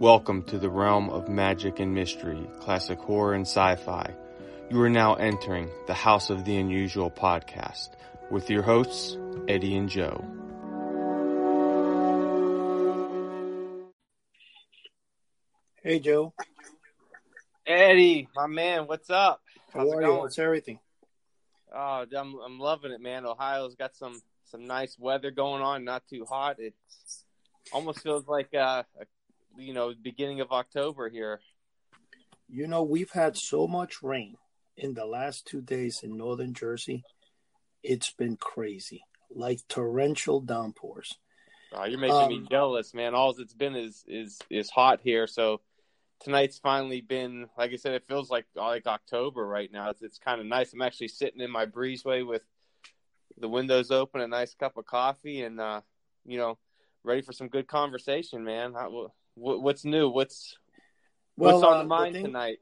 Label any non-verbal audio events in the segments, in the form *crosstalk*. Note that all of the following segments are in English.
Welcome to the realm of magic and mystery, classic horror and sci-fi. You are now entering the House of the Unusual podcast with your hosts, Eddie and Joe. Hey Joe, Eddie, my man, what's up? how How's it are you? going? What's everything? Oh, I'm I'm loving it, man. Ohio's got some some nice weather going on, not too hot. It almost feels like uh, a, you know, beginning of October here. You know we've had so much rain in the last two days in northern Jersey. It's been crazy, like torrential downpours. Oh, you're making me Um, jealous, man. All it's been is is is hot here. So tonight's finally been, like I said, it feels like like October right now. It's it's kind of nice. I'm actually sitting in my breezeway with the windows open, a nice cup of coffee, and uh, you know, ready for some good conversation, man. How, what, what's new? What's what's on uh, the mind thing- tonight?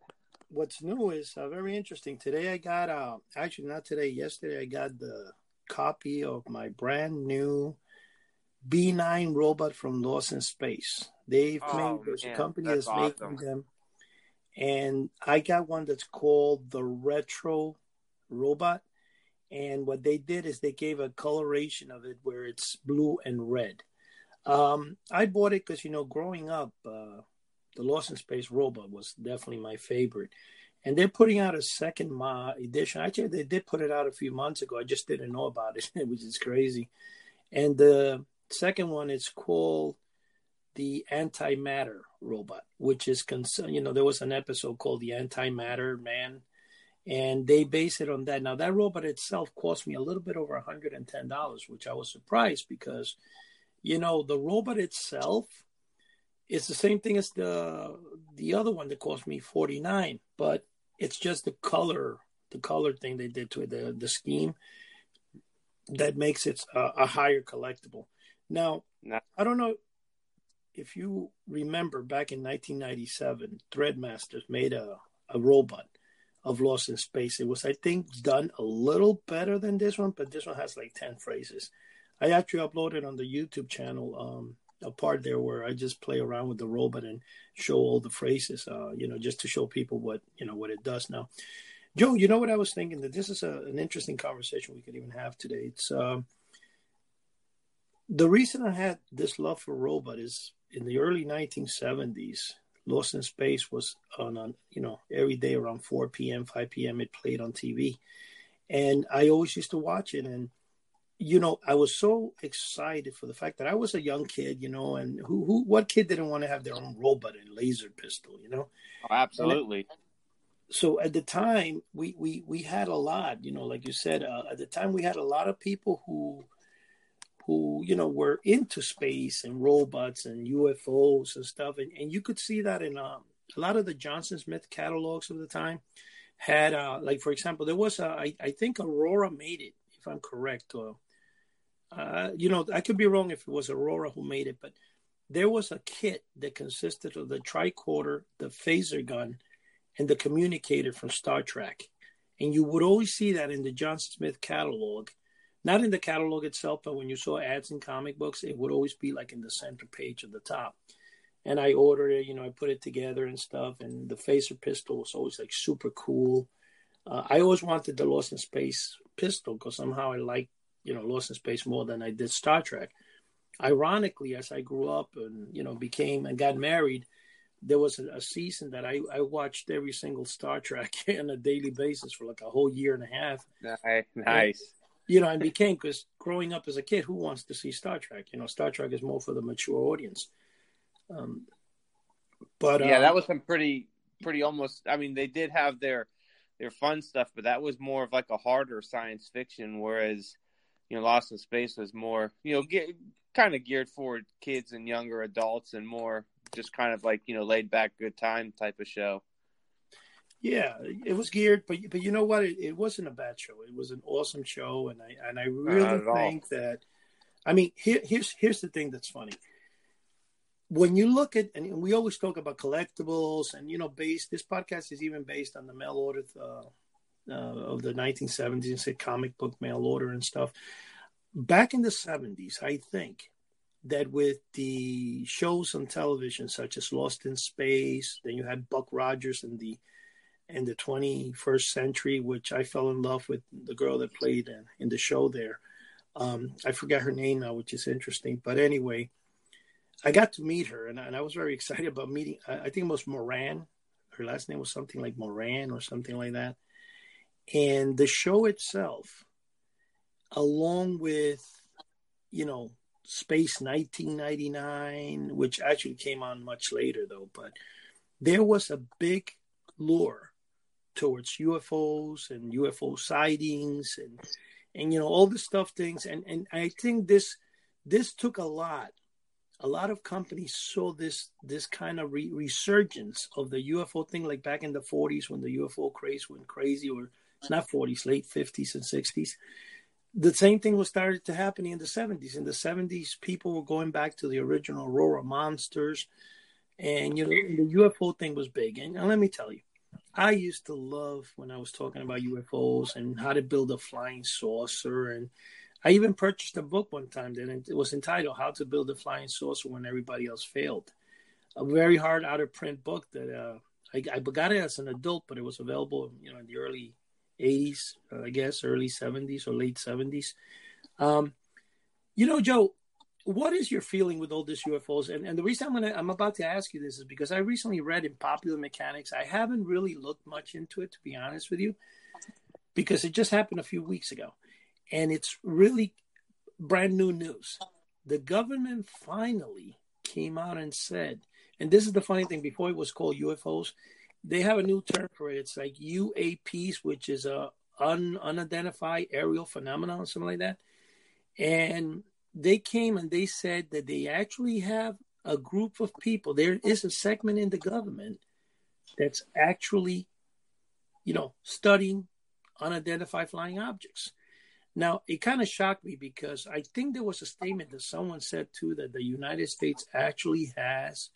What's new is uh, very interesting. Today I got uh actually not today, yesterday I got the copy of my brand new B9 robot from Lost in Space. They've Oh, made a man, company that's that's making them, and I got one that's called the Retro Robot. And what they did is they gave a coloration of it where it's blue and red. Um, I bought it because you know, growing up, uh, the Lost in Space robot was definitely my favorite. And they're putting out a second ma edition. Actually, they did put it out a few months ago. I just didn't know about it, *laughs* which is crazy. And the second one is called the Antimatter Robot, which is concerned. You know, there was an episode called the Antimatter Man, and they base it on that. Now, that robot itself cost me a little bit over $110, which I was surprised because, you know, the robot itself is the same thing as the the other one that cost me 49 but it's just the color the color thing they did to it the the scheme that makes it a, a higher collectible. Now i don't know if you remember back in 1997 Trendmasters made a, a robot of lost in space. It was i think done a little better than this one but this one has like 10 phrases i actually uploaded on the youtube channel um a part there where I just play around with the robot and show all the phrases, uh, you know, just to show people what you know what it does now. Joe, you know what I was thinking that this is a, an interesting conversation we could even have today. It's um, the reason I had this love for robot is in the early 1970s, Lost in Space was on, on you know every day around 4 p.m., 5 p.m. It played on TV, and I always used to watch it and you know, I was so excited for the fact that I was a young kid, you know, and who, who, what kid didn't want to have their own robot and laser pistol, you know? Oh, absolutely. So at the time, we we we had a lot, you know, like you said, uh, at the time we had a lot of people who, who you know, were into space and robots and UFOs and stuff, and and you could see that in um, a lot of the Johnson Smith catalogs of the time had, uh, like for example, there was a, I, I think Aurora made it, if I'm correct, or uh, you know, I could be wrong if it was Aurora who made it, but there was a kit that consisted of the tricorder, the phaser gun, and the communicator from Star Trek. And you would always see that in the Johnson Smith catalog, not in the catalog itself, but when you saw ads in comic books, it would always be like in the center page of the top. And I ordered it, you know, I put it together and stuff. And the phaser pistol was always like super cool. Uh, I always wanted the Lost in Space pistol because somehow I liked you know Lost in Space more than I did Star Trek. Ironically, as I grew up and you know became and got married, there was a, season that I, I watched every single Star Trek *laughs* on a daily basis for like a whole year and a half. Nice. nice. You know, and became because growing up as a kid, who wants to see Star Trek? You know, Star Trek is more for the mature audience. Um, but yeah, uh, that was some pretty, pretty almost. I mean, they did have their their fun stuff, but that was more of like a harder science fiction. Whereas, you know, Lost in Space was more, you know, get, kind of geared for kids and younger adults, and more just kind of like you know laid back, good time type of show. Yeah, it was geared, but but you know what? It, it wasn't a bad show. It was an awesome show, and I and I really at all. think that. I mean, here, here's here's the thing that's funny. When you look at, and we always talk about collectibles, and you know, based this podcast is even based on the mail order uh, uh, of the 1970s, say comic book mail order and stuff. Back in the 70s, I think that with the shows on television such as Lost in Space, then you had Buck Rogers in the in the 21st century, which I fell in love with the girl that played in, in the show there. Um, I forget her name now, which is interesting. But anyway, I got to meet her, and, and I was very *laughs* excited about meeting. I, I think it was Moran. Her last name was something like Moran or something like that. And the show itself, along with, you know, Space 1999, which actually came on much later though, but there was a big lure towards UFOs and UFO sightings and and you know all the stuff things. And and I think this this took a lot. A lot of companies saw this this kind of re- resurgence of the UFO thing, like back in the 40s when the UFO craze went crazy, or not 40s, late 50s and 60s. The same thing was started to happen in the 70s. In the 70s, people were going back to the original Aurora monsters, and you know the UFO thing was big. And, and let me tell you, I used to love when I was talking about UFOs and how to build a flying saucer and I even purchased a book one time that it was entitled "How to Build a Flying Saucer When Everybody Else Failed." A very hard out of print book that uh, I, I, got it as an adult, but it was available, you know, in the early '80s, uh, I guess, early '70s or late '70s. Um, you know, Joe, what is your feeling with all these UFOs? And, and the reason I'm gonna I'm about to ask you this is because I recently read in Popular Mechanics. I haven't really looked much into it, to be honest with you, because it just happened a few weeks ago and it's really brand new news. The government finally came out and said, and this is the funny thing, before it was called UFOs, they have a new term for it. It's like UAPs, which is a un, unidentified aerial phenomenon, something like that. And they came and they said that they actually have a group of people. There is a segment in the government that's actually, you know, studying unidentified flying objects. Now, it kind of shocked me because I think there was a statement that someone said too that the United States actually has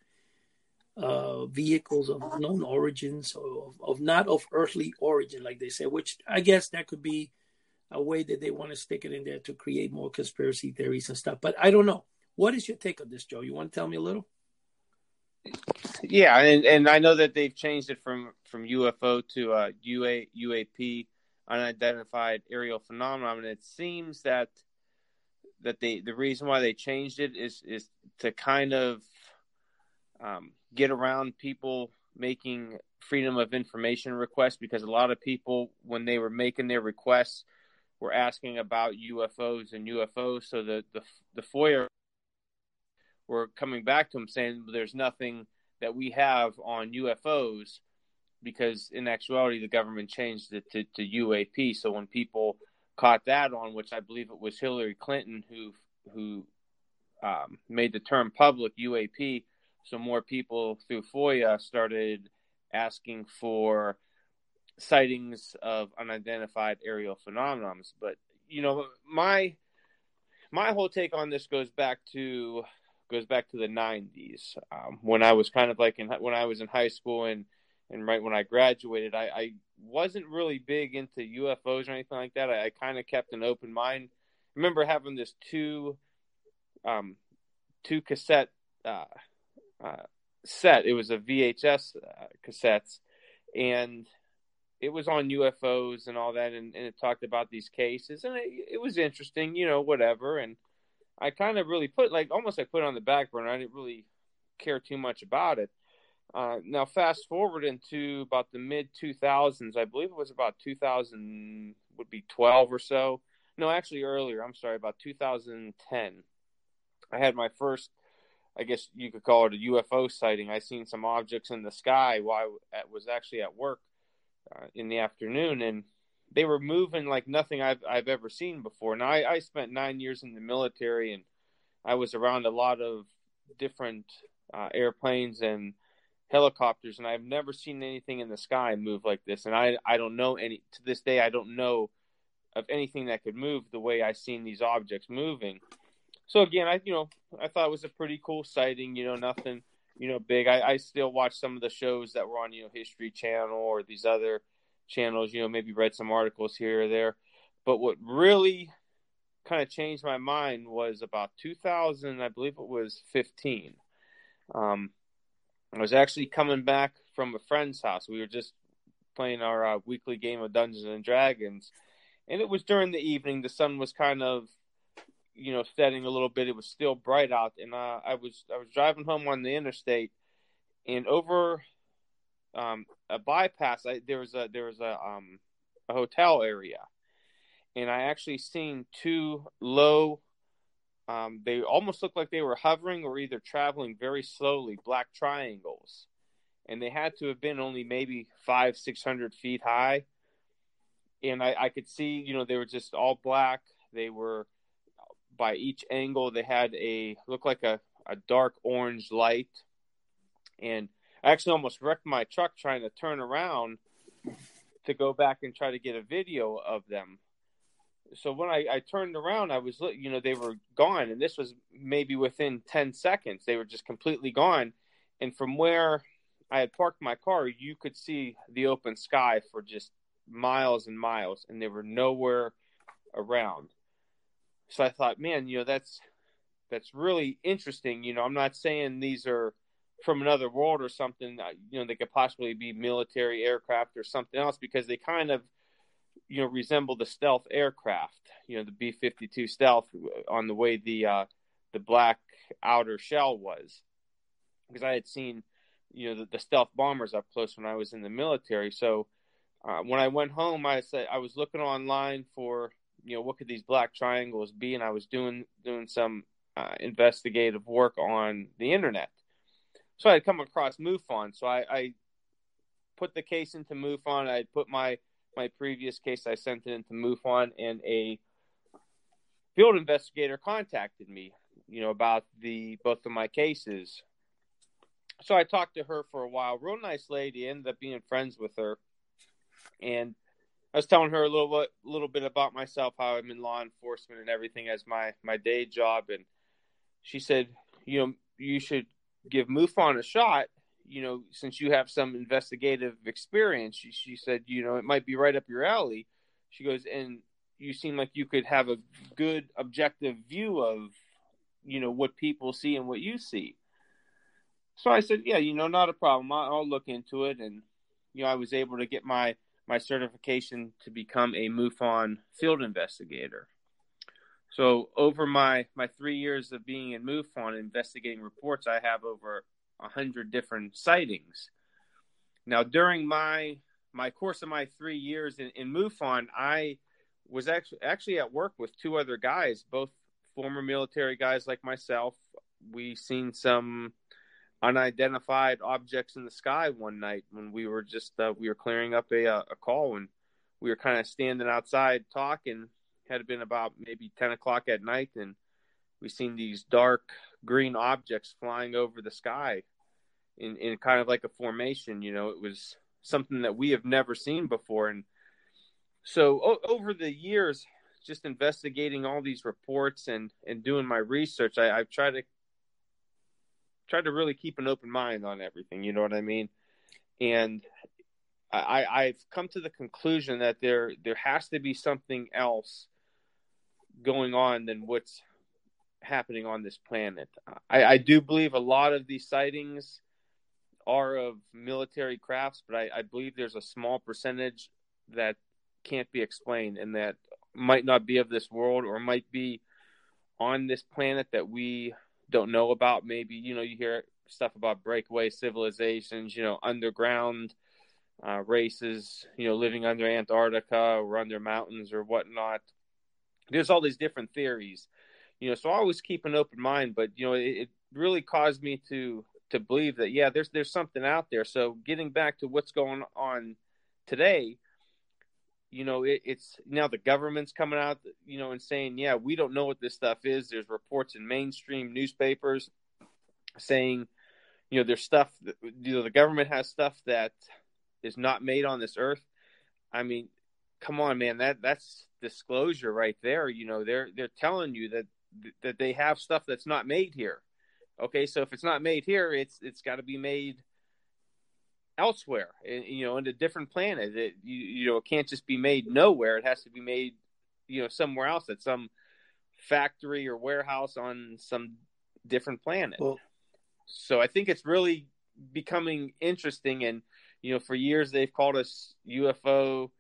uh, vehicles of unknown origins, of, of not of earthly origin, like they say, which I guess that could be a way that they want to stick it in there to create more conspiracy theories and stuff. But I don't know. What is your take on this, Joe? You want to tell me a little? Yeah, and and I know that they've changed it from from UFO to uh, UA UAP unidentified aerial phenomenon. And it seems that that they the reason why they changed it is is to kind of um, get around people making freedom of information requests because a lot of people when they were making their requests were asking about UFOs and UFOs. So the the the FOIA were coming back to them saying there's nothing that we have on UFOs because in actuality the government changed it to, to UAP. So when people caught that on, which I believe it was Hillary Clinton who who um, made the term public UAP, so more people through FOIA started asking for sightings of unidentified aerial phenomena. But you know, my my whole take on this goes back to goes back to the 90s um, when I was kind of like in when I was in high school and and right when I graduated, I, I wasn't really big into UFOs or anything like that. I, I kind of kept an open mind. I remember having this two, um, two cassette uh, uh, set. It was a VHS uh, cassettes, and it was on UFOs and all that, and, and it talked about these cases, and it, it was interesting, you know, whatever. And I kind of really put like almost I put it on the back burner. I didn't really care too much about it. Uh, now, fast forward into about the mid 2000s, I believe it was about 2000, would be 12 or so. No, actually earlier. I'm sorry, about 2010. I had my first, I guess you could call it a UFO sighting. I seen some objects in the sky while I was actually at work uh, in the afternoon, and they were moving like nothing I've I've ever seen before. Now, I, I spent nine years in the military, and I was around a lot of different uh, airplanes and helicopters, and I've never seen anything in the sky move like this. And I I don't know any to this day. I don't know of anything that could move the way I seen these objects moving. So again, I you know I thought it was a pretty cool sighting. You know, nothing you know big. I, I still watch some of the shows that were on you know History Channel or these other channels. You know, maybe read some articles here or there. But what really kind of changed my mind was about 2000, I believe it was 15. Um, I was actually coming back from a friend's house. We were just playing our uh, weekly game of Dungeons and Dragons, and it was during the evening. The sun was kind of, you know, setting a little bit. It was still bright out, and uh, I was I was driving home on the interstate, and over um, a bypass, I, there was a there was a um, a hotel area, and I actually seen two low. Um, they almost looked like they were hovering or either traveling very slowly, black triangles, and they had to have been only maybe five, six hundred feet high. And I, I could see, you know, they were just all black. They were by each angle. They had a looked like a, a dark orange light, and I actually almost wrecked my truck trying to turn around to go back and try to get a video of them. So when I, I turned around, I was, you know, they were gone, and this was maybe within ten seconds. They were just completely gone, and from where I had parked my car, you could see the open sky for just miles and miles, and they were nowhere around. So I thought, man, you know, that's that's really interesting. You know, I'm not saying these are from another world or something. Uh, you know, they could possibly be military aircraft or something else because they kind of, you know, resemble the stealth aircraft. You know, the B-52 stealth on the way the uh, the black outer shell was, because I had seen, you know, the, the stealth bombers up close when I was in the military. So uh, when I went home, I said I was looking online for, you know, what could these black triangles be, and I was doing doing some uh, investigative work on the internet so I had come across MUFON. So I, I put the case into MUFON. I put my my previous case. I sent it into MUFON, and a field investigator contacted me. You know about the both of my cases. So I talked to her for a while. Real nice lady. Ended up being friends with her, and I was telling her a little bit, little bit about myself, how I'm in law enforcement and everything as my my day job, and she said, you know, you should give MUFON a shot, you know, since you have some investigative experience, she, she said, you know, it might be right up your alley. She goes, and you seem like you could have a good objective view of, you know, what people see and what you see. So I said, yeah, you know, not a problem. I'll, I'll look into it. And, you know, I was able to get my, my certification to become a MUFON field investigator. So over my my three years of being in MUFON investigating reports, I have over a hundred different sightings. Now during my my course of my three years in, in MUFON, I was actually actually at work with two other guys, both former military guys like myself. We seen some unidentified objects in the sky one night when we were just uh, we were clearing up a a call and we were kind of standing outside talking had been about maybe 10 o'clock at night, and we seen these dark green objects flying over the sky in, in kind of like a formation. You know, it was something that we have never seen before. And so o- over the years, just investigating all these reports and, and doing my research, I, I've tried to tried to really keep an open mind on everything. You know what I mean? And I, I've come to the conclusion that there there has to be something else going on than what's happening on this planet. I, I do believe a lot of these sightings are of military crafts, but I, I believe there's a small percentage that can't be explained and that might not be of this world or might be on this planet that we don't know about. Maybe, you know, you hear stuff about breakaway civilizations, you know, underground uh, races, you know, living under Antarctica or under mountains or whatnot there's all these different theories, you know. So I always keep an open mind, but you know, it, it really caused me to to believe that yeah, there's there's something out there. So getting back to what's going on today, you know, it, it's now the government's coming out, you know, and saying, yeah, we don't know what this stuff is. There's reports in mainstream newspapers saying, you know, there's stuff, that, you know, the government has stuff that is not made on this earth. I mean, come on, man, that that's disclosure right there. You know, they're they're telling you that that they have stuff that's not made here. Okay, so if it's not made here, it's it's got to be made elsewhere. You know, in a different planet. It, you, you know, it can't just be made nowhere. It has to be made, you know, somewhere else at some factory or warehouse on some different planet. Well, so I think it's really becoming interesting and you know for years they've called us UFO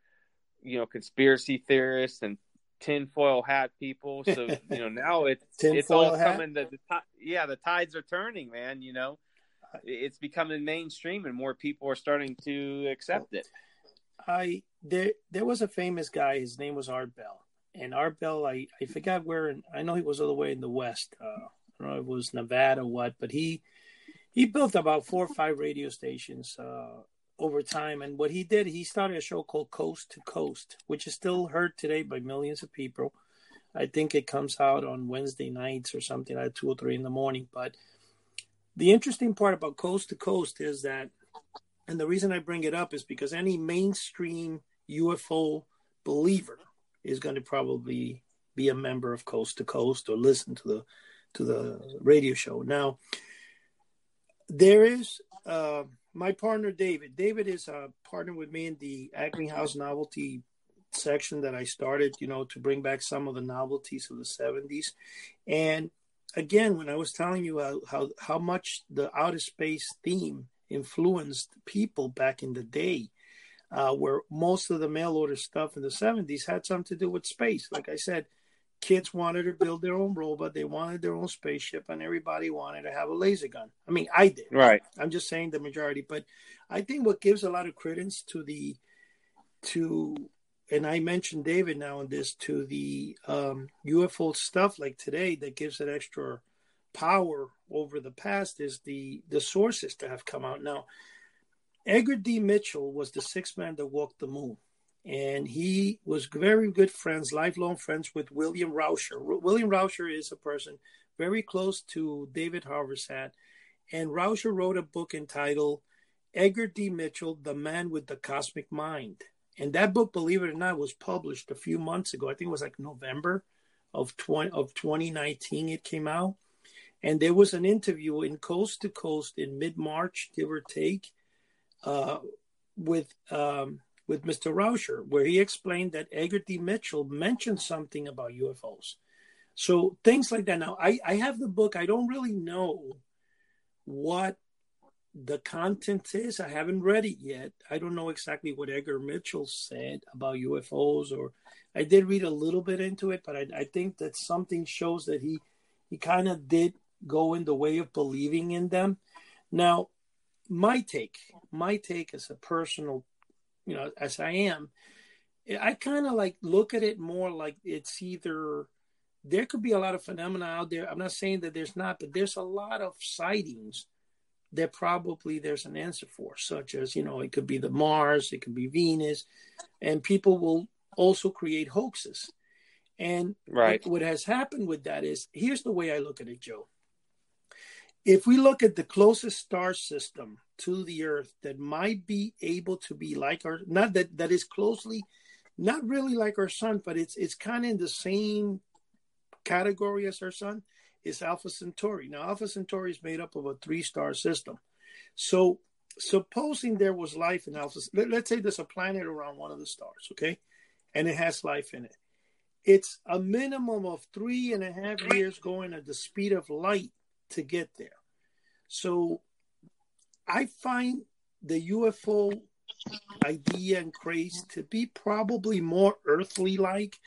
you know conspiracy theorists and tinfoil hat people so *laughs* you know now it's it's all hat? coming the, the yeah the tides are turning man you know it's becoming mainstream and more people are starting to accept it I there there was a famous guy his name was Art Bell and Art Bell I I forgot where I know he was all the way in the west uh, I don't know if it was Nevada or what but he he built about four or five radio stations uh, over time. And what he did, he started a show called Coast to Coast, which is still heard today by millions of people. I think it comes out on Wednesday nights or something at two or three in the morning. But the interesting part about Coast to Coast is that, and the reason I bring it up is because any mainstream UFO believer is going to probably be a member of Coast to Coast or listen to the to the radio show. Now, there is uh, my partner David. David is a partner with me in the Acme House novelty section that I started, you know, to bring back some of the novelties of the 70s. And again, when I was telling you how how, how much the outer space theme influenced people back in the day, uh, where most of the mail order stuff in the 70s had something to do with space. Like I said, kids wanted to build their own robot, they wanted their own spaceship, and everybody wanted to have a laser gun. I mean, I did. Right. I'm just saying the majority, but I think what gives a lot of credence to the to and I mentioned David now in this to the um, UFO stuff like today that gives it extra power over the past is the the sources that have come out now. Edgar D. Mitchell was the sixth man that walked the moon and he was very good friends, lifelong friends with William Rauscher. William Rauscher is a person very close to David Harvey-Satt, and Rauscher wrote a book entitled Edgar D. Mitchell, The Man with the Cosmic Mind. And that book, believe it or not, was published a few months ago. I think it was like November of 20, of 2019 it came out. And there was an interview in Coast to Coast in mid March, give or take, uh, with um, with Mr. Rauscher, where he explained that D. Mitchell mentioned something about UFOs. So things like that. Now, I, I have the book. I don't really know what the content is. I haven't read it yet. I don't know exactly what Edgar Mitchell said about UFOs, or I did read a little bit into it, but I, I think that something shows that he he kind of did go in the way of believing in them. Now, my take, my take as a personal you know, as I am, I kind of like look at it more like it's either there could be a lot of phenomena out there. I'm not saying that there's not, but there's a lot of sightings that probably there's an answer for, such as, you know, it could be the Mars, it could be Venus, and people will also create hoaxes. And right. what has happened with that is here's the way I look at it, Joe if we look at the closest star system to the earth that might be able to be like our not that that is closely not really like our sun but it's it's kind of in the same category as our sun is alpha centauri. Now alpha centauri is made up of a three star system. So supposing there was life in alpha let, us say there's a planet around one of the stars okay? And it has life in it. It's a minimum of three and a half years going at the speed of light to get there. So I find the UFO idea and craze to be probably more earthly like,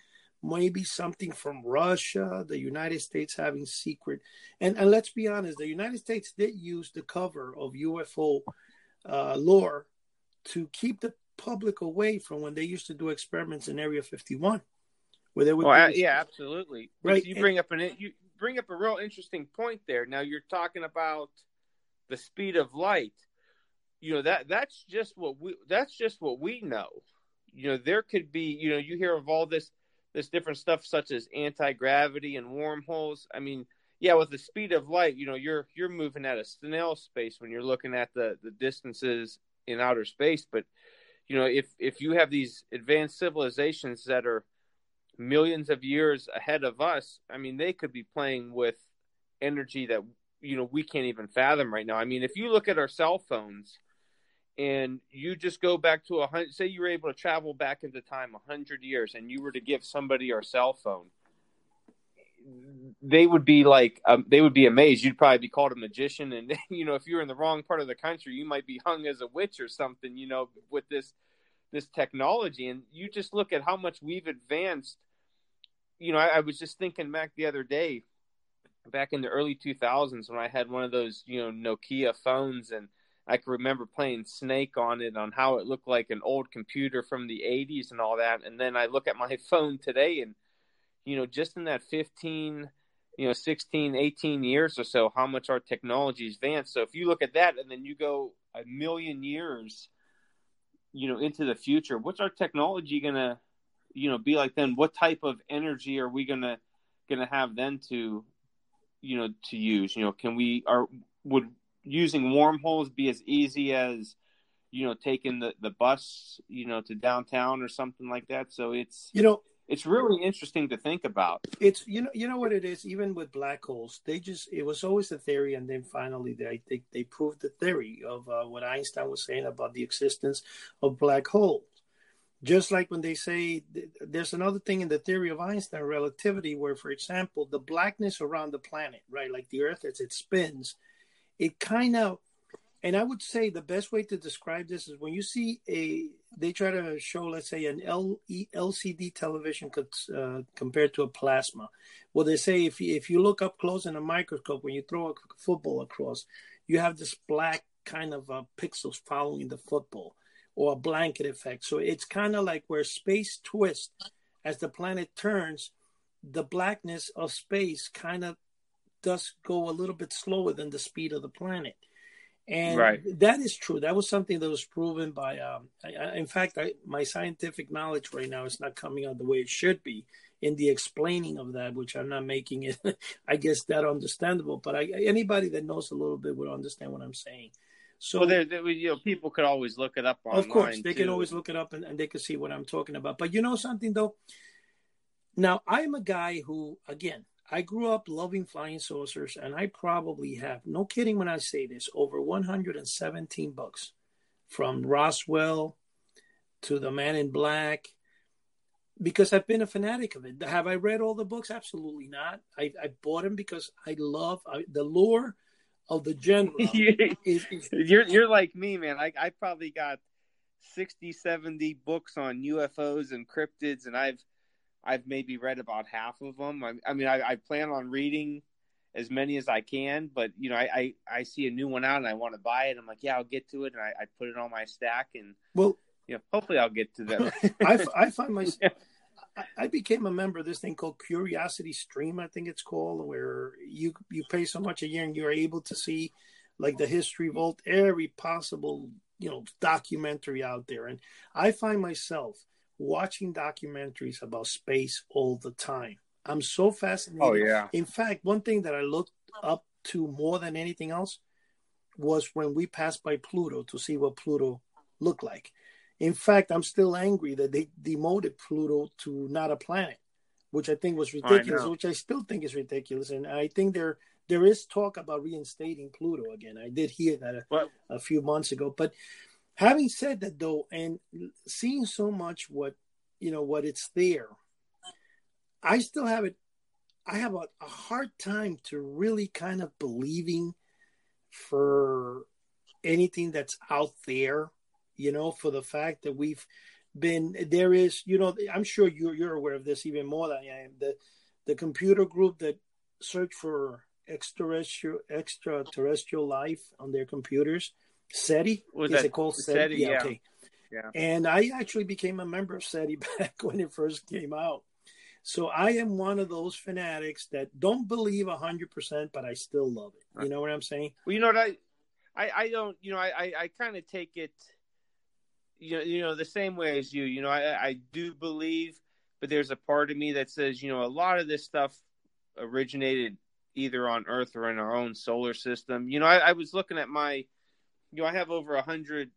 maybe something from Russia, the United States having secret. And, and let's be honest, the United States did use the cover of UFO uh, lore to keep the public away from when they used to do experiments in Area 51. Where they would well, yeah, absolutely. Right. You bring up an you bring up a real interesting point there. Now you're talking about the speed of light. You know that that's just what we that's just what we know. You know there could be you know you hear of all this this different stuff such as anti gravity and wormholes. I mean, yeah, with the speed of light, you know you're you're moving at a snail space when you're looking at the the distances in outer space. But you know if if you have these advanced civilizations that are millions of years ahead of us, I mean, they could be playing with energy that you know we can't even fathom right now. I mean, if you look at our cell phones and you just go back to a hundred, say you were able to travel back into time a hundred years, and you were to give somebody our cell phone, they would be like um, they would be amazed. You'd probably be called a magician, and *laughs* you know if you're in the wrong part of the country, you might be hung as a witch or something. You know with this this technology, and you just look at how much we've advanced. You know, I, I was just thinking back the other day, back in the early 2000s when I had one of those you know Nokia phones, and I can remember playing Snake on it on how it looked like an old computer from the 80s and all that. And then I look at my *laughs* phone today and you know, just in that 15, you know, 16, 18 years or so, how much our technology advanced. So if you look at that and then you go a million years, you know, into the future, what's our technology going to, you know, be like then? What type of energy are we going to, going to have then to, you know, to use? You know, can we, are, would using wormholes be as easy as, you know, taking the, the bus, you know, to downtown or something like that? So it's, you know, it's really interesting to think about. It's you know you know what it is. Even with black holes, they just it was always a theory, and then finally they I think they proved the theory of uh, what Einstein was saying about the existence of black holes. Just like when they say there's another thing in the theory of Einstein relativity, where for example the blackness around the planet, right, like the Earth as it spins, it kind of and I would say the best way to describe this is when you see a, they try to show, let's say, an LCD television uh, compared to a plasma. Well, they say if you, if you look up close in a microscope, when you throw a football across, you have this black kind of uh, pixels following the football or a blanket effect. So it's kind of like where space twists as the planet turns, the blackness of space kind of does go a little bit slower than the speed of the planet. And right. that is true. That was something that was proven by, um, I, in fact, I, my scientific knowledge right now is not coming out the way it should be in the explaining of that, which I'm not making it, *laughs* I guess, that understandable. But I, anybody that knows a little bit would understand what I'm saying. So, well, there, there, you know, people could always look it up online. Of course, they too. can always look it up and, and they can see what I'm talking about. But you know something, though? Now, I'm a guy who, again, I grew up loving flying saucers, and I probably have, no kidding when I say this, over 117 books from Roswell to The Man in Black because I've been a fanatic of it. Have I read all the books? Absolutely not. I, I bought them because I love I, the lore of the general. *laughs* is, is, you're, you're like me, man. I, I probably got 60, 70 books on UFOs and cryptids, and I've I've maybe read about half of them. I, I mean, I, I, plan on reading as many as I can, but you know, I, I, I, see a new one out and I want to buy it. I'm like, yeah, I'll get to it, and I, I put it on my stack, and well, you know, hopefully I'll get to that. *laughs* I, I find myself. I became a member of this thing called Curiosity Stream, I think it's called, where you you pay so much a year and you're able to see like the history vault, every possible you know documentary out there. And I find myself watching documentaries about space all the time. I'm so fascinated. Oh yeah. In fact, one thing that I looked up to more than anything else was when we passed by Pluto to see what Pluto looked like. In fact, I'm still angry that they demoted Pluto to not a planet, which I think was ridiculous. I which I still think is ridiculous, and I think there there is talk about reinstating Pluto again. I did hear that a, a few months ago, but Having said that, though, and seeing so much what you know what it's there, I still have it. I have a, a hard time to really kind of believing for anything that's out there. You know, for the fact that we've been there is, you know, I'm sure you're you're aware of this even more than I am. The the computer group that search for extraterrestrial extraterrestrial life on their computers SETI? Was Is that, it called SETI? SETI yeah, yeah. Okay. Yeah. And I actually became a member of SETI *laughs* back when it first came out. So I am one of those fanatics that don't believe hundred percent, but I still love it. You know what I'm saying? Well, you know what I, I, I don't. You know, I, I, I kind of take it. You know, you know, the same way as you. You know, I, I do believe, but there's a part of me that says, you know, a lot of this stuff originated either on Earth or in our own solar system. You know, I, I was looking at my you know, I have over a hundred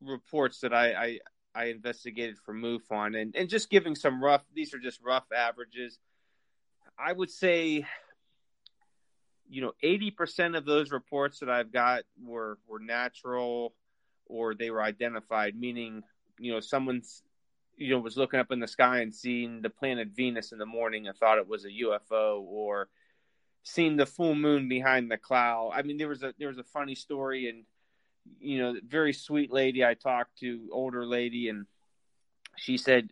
reports that I, I I investigated for MUFON, and and just giving some rough. These are just rough averages. I would say, you know, eighty percent of those reports that I've got were were natural, or they were identified, meaning you know someone's you know was looking up in the sky and seeing the planet Venus in the morning and thought it was a UFO or seen the full moon behind the cloud. I mean there was a there was a funny story and you know very sweet lady I talked to older lady and she said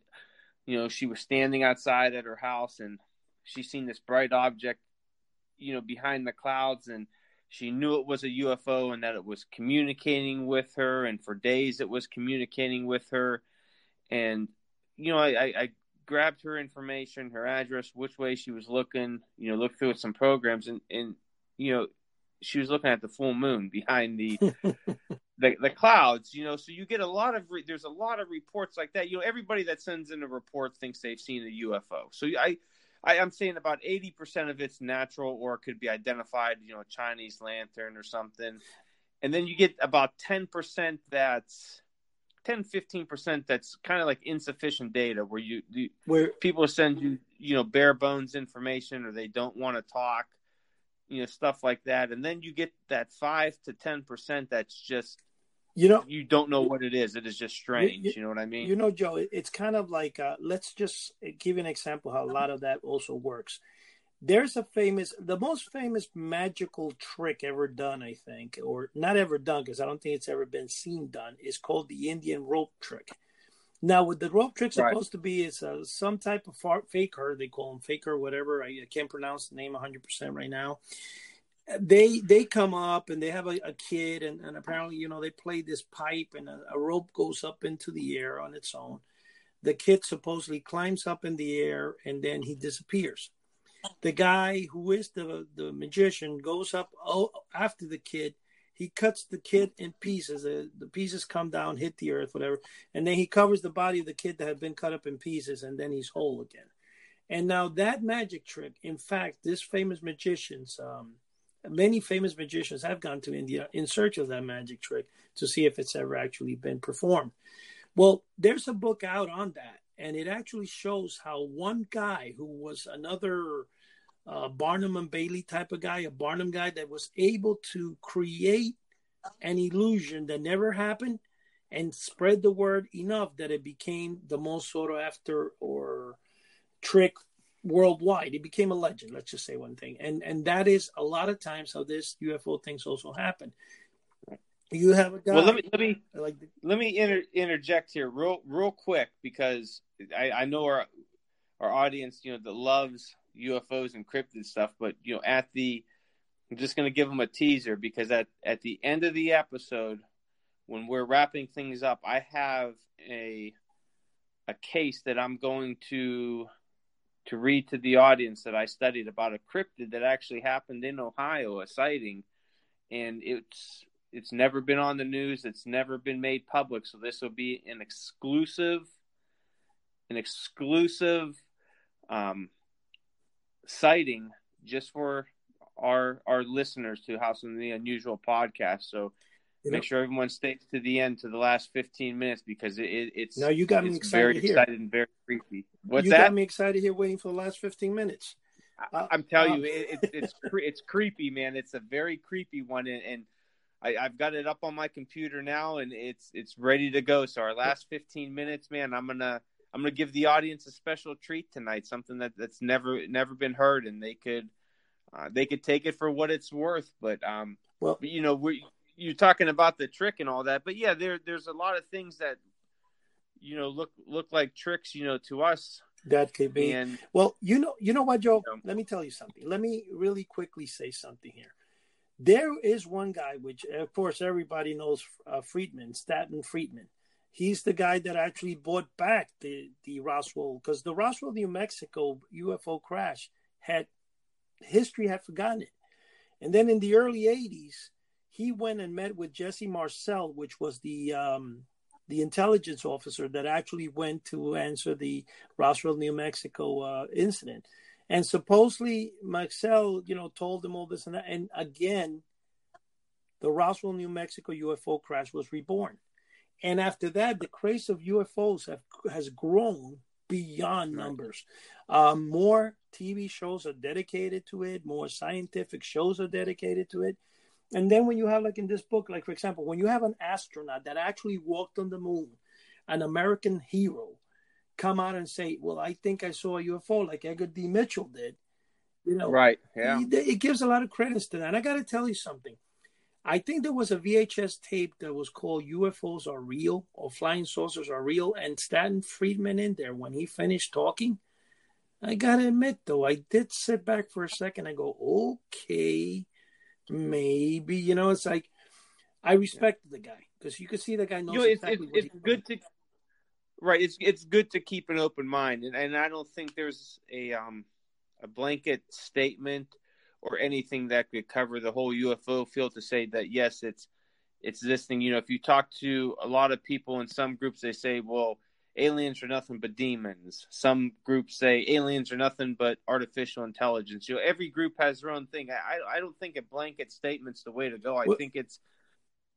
you know she was standing outside at her house and she seen this bright object you know behind the clouds and she knew it was a UFO and that it was communicating with her, and for days it was communicating with her. And you know, I, I, grabbed her information, her address, which way she was looking. You know, looked through some programs, and and you know, she was looking at the full moon behind the *laughs* the, the clouds. You know, so you get a lot of re- there's a lot of reports like that. You know, everybody that sends in a report thinks they've seen a UFO. So I I, am saying about 80% of it's natural or it could be identified, you know, a Chinese lantern or something. And then you get about 10% that's 10 15% that's kind of like insufficient data where you, you where people send you, you know, bare bones information or they don't want to talk, you know, stuff like that. And then you get that 5 to 10% that's just you know you don't know what it is. It is just strange. you, you, you know what i mean? You know joe it's kind of like uh, let's just give you an example how a lot of that also works. There's a famous the most famous magical trick ever done i think or not ever done because i don't think it's ever been seen done is called the indian rope trick now what the rope trick right. supposed to be is uh, some type of faker they call them faker whatever I, I can't pronounce the name 100% right now. They they come up and they have a, a kid and, and, apparently you know they play this pipe and a, a, rope goes up into the air on its own. The kid supposedly climbs up in the air and then he disappears. The guy who is the the magician goes up oh, after the kid he cuts the kid in pieces. The, the pieces come down hit the earth whatever. And then he covers the body of the kid that had been cut up in pieces and then he's whole again. And now that magic trick in fact this famous magician's um, many famous magicians have gone to India in search of that magic trick to see if it's ever actually been performed. Well, there's a book out on that, and it actually shows how one guy who was another uh, Barnum and Bailey type of guy, a Barnum guy that was able to create an illusion that never happened and spread the word enough that it became the most sought after or trick worldwide. It became a legend. Let's just say one thing, and and that is a lot of times how this UFO things also happen. You have a guy. Well, let me let me like the, let me inter, interject here real real quick because I, I know our our audience, you know, that loves UFOs and cryptid stuff, but you know, at the I'm just going to give them a teaser because at at the end of the episode, when we're wrapping things up, I have a a case that I'm going to to read to the audience that I studied about a cryptid that actually happened in Ohio, a sighting, and it's it's never been on the news. It's never been made public. So this will be an exclusive, an exclusive um, sighting just for our our listeners to House of the Unusual podcast. So you Make know, sure everyone stays to the end to the last 15 minutes because it, it, it's now you got me excited very here. excited and very creepy. What's that you that? got me excited here, waiting for the last 15 minutes. Uh, I'm telling uh, you, it, it, it's *laughs* it's creepy, man. It's a very creepy one, and, and I, have got it up on my computer now, and it's it's ready to go. So our last 15 minutes, man, I'm gonna I'm gonna give the audience a special treat tonight, something that that's never never been heard, and they could uh, they could take it for what it's worth. But um, well, you know, we you're talking about the trick and all that, but yeah, there there's a lot of things that you know look look like tricks, you know, to us. That could be. And, well, you know, you know what, Joe? You know, Let me tell you something. Let me really quickly say something here. There is one guy, which of course everybody knows, uh, Friedman, Stanton Friedman. He's the guy that actually brought back the the Roswell because the Roswell, New Mexico UFO crash had history had forgotten it, and then in the early '80s, he went and met with Jesse Marcel, which was the um, the intelligence officer that actually went to answer the Roswell, New Mexico uh, incident. And supposedly Marcel, you know, told him all this and that. And again, the Roswell, New Mexico UFO crash was reborn. And after that, the craze of UFOs have, has grown beyond numbers. Um, more TV shows are dedicated to it. More scientific shows are dedicated to it. And then when you have like in this book, like for example, when you have an astronaut that actually walked on the moon, an American hero, come out and say, "Well, I think I saw a UFO," like Edgar D. Mitchell did. You know, right? Yeah, it, gives a lot of credits to that. And I got to tell you something. I think there was a VHS tape that was called "UFOs Are Real" or "Flying Saucers Are Real," and Stanton Friedman in there when he finished talking. I gotta admit, though, I did sit back for a second and go, "Okay, maybe." You know, it's like I respected the guy because you could see the guy knows you know, it's, exactly it's, it's good doing. to right. It's it's good to keep an open mind, and, and I don't think there's a um a blanket statement or anything that could cover the whole UFO field to say that yes, it's it's this thing. You know, if you talk to a lot of people in some groups, they say, well, aliens are nothing but demons. Some groups say aliens are nothing but artificial intelligence. You know, every group has their own thing. I I don't think a blanket statement's the way to go. I Well- think it's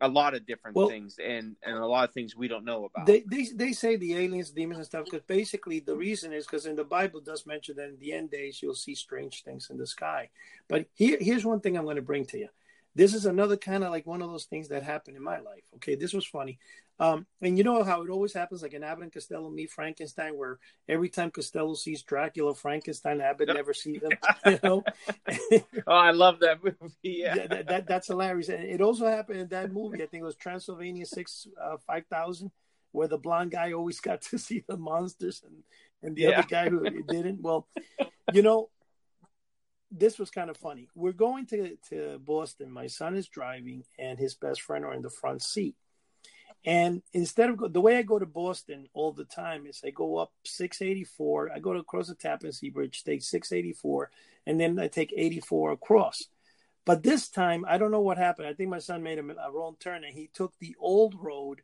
a lot of different Well- things and and a lot of things we don't know about. They, they they say the aliens, demons, and stuff because basically the reason is because in the Bible does mention that in the end days you'll see strange things in the sky. But here here's one thing I'm going to bring to you. This is another kind of like one of those things that happened in my life. Okay, this was funny. Um, and you know how it always happens, like in Abbott and Costello meet Frankenstein, where every time Costello sees Dracula, Frankenstein, Abbott never sees them. *laughs* You know, *laughs* oh, I love that movie. Yeah. yeah, that, that that's hilarious. And it also happened in that movie. I think it was Transylvania Six uh, Five Thousand, where the blonde guy always got *laughs* to see the monsters, and and the Yeah. other guy who didn't. Well, you know, this was kind of funny. We're going to to Boston. My son is driving, and his best friend are in the front seat. And instead of go, the way I go to Boston all the time is I go up 684. I go to across the Tappan Zee Bridge, take 684, and then I take 84 across. But this time, I don't know what happened. I think my son made a, a wrong turn and he took the old road,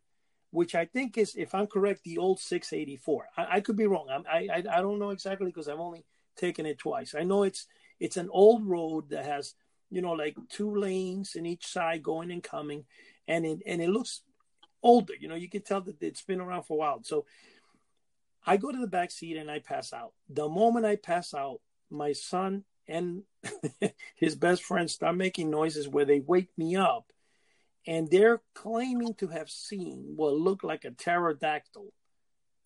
which I think is, if I'm correct, the old 684. I, I could be wrong. I, I I don't know exactly because I've only taken it twice. I know it's it's an old road that has you know like two lanes in each side going and coming, and it and it looks older. You know, you can tell that it's been around for a while. So I go to the back seat and I pass out. The moment I pass out, my son and *laughs* his best friend start making noises where they wake me up and they're claiming to have seen what looked like a pterodactyl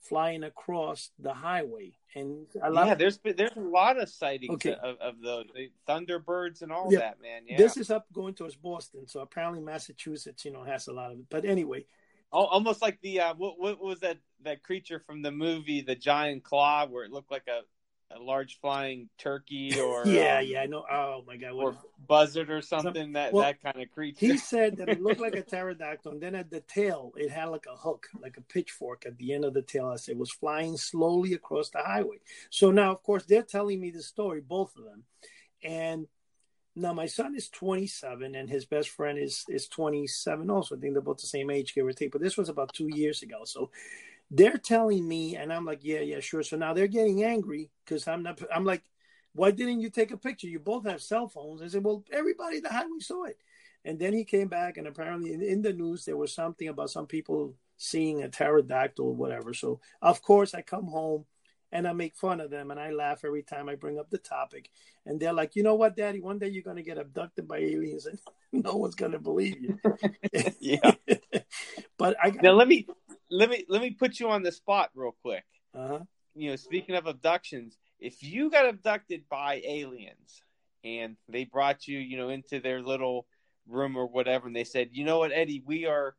flying across the highway and a lot yeah, there's been, there's a lot of sightings Okay. of, of the, the Thunderbirds and all Yeah. that, man. Yeah, this is up going towards boston so apparently massachusetts you know has a lot of it but anyway Al- almost like the uh, what what was that that creature from the movie The Giant Claw, where it looked like a, a large flying turkey *laughs* or yeah um, yeah i know oh my god what or buzzard or something Some- that well, that kind of creature. He said that it looked like a *laughs* pterodactyl, and then at the tail, it had like a hook, like a pitchfork at the end of the tail as it was flying slowly across the highway. So now, of course, they're telling me the story, both of them. And now my son is 27, and his best friend is is 27 also. I think they're both the same age, give or take. But this was about two years ago. So they're telling me, and I'm like, yeah, yeah, sure. So now they're getting angry because I'm not. I'm like, why didn't you take a picture? You both have cell phones. I said, well, everybody the highway saw it. And then he came back, and apparently in, in the news there was something about some people seeing a pterodactyl or whatever. So of course I come home and I make fun of them and I laugh every time I bring up the topic. And they're like, you know what, Daddy? One day you're gonna get abducted by aliens, and *laughs* no one's gonna believe you. *laughs* yeah. *laughs* but I Now let me let me let me put you on the spot real quick. uh you know, speaking of abductions, if you got abducted by aliens and they brought you, you know, into their little room or whatever, and they said, you know what, Eddie, we are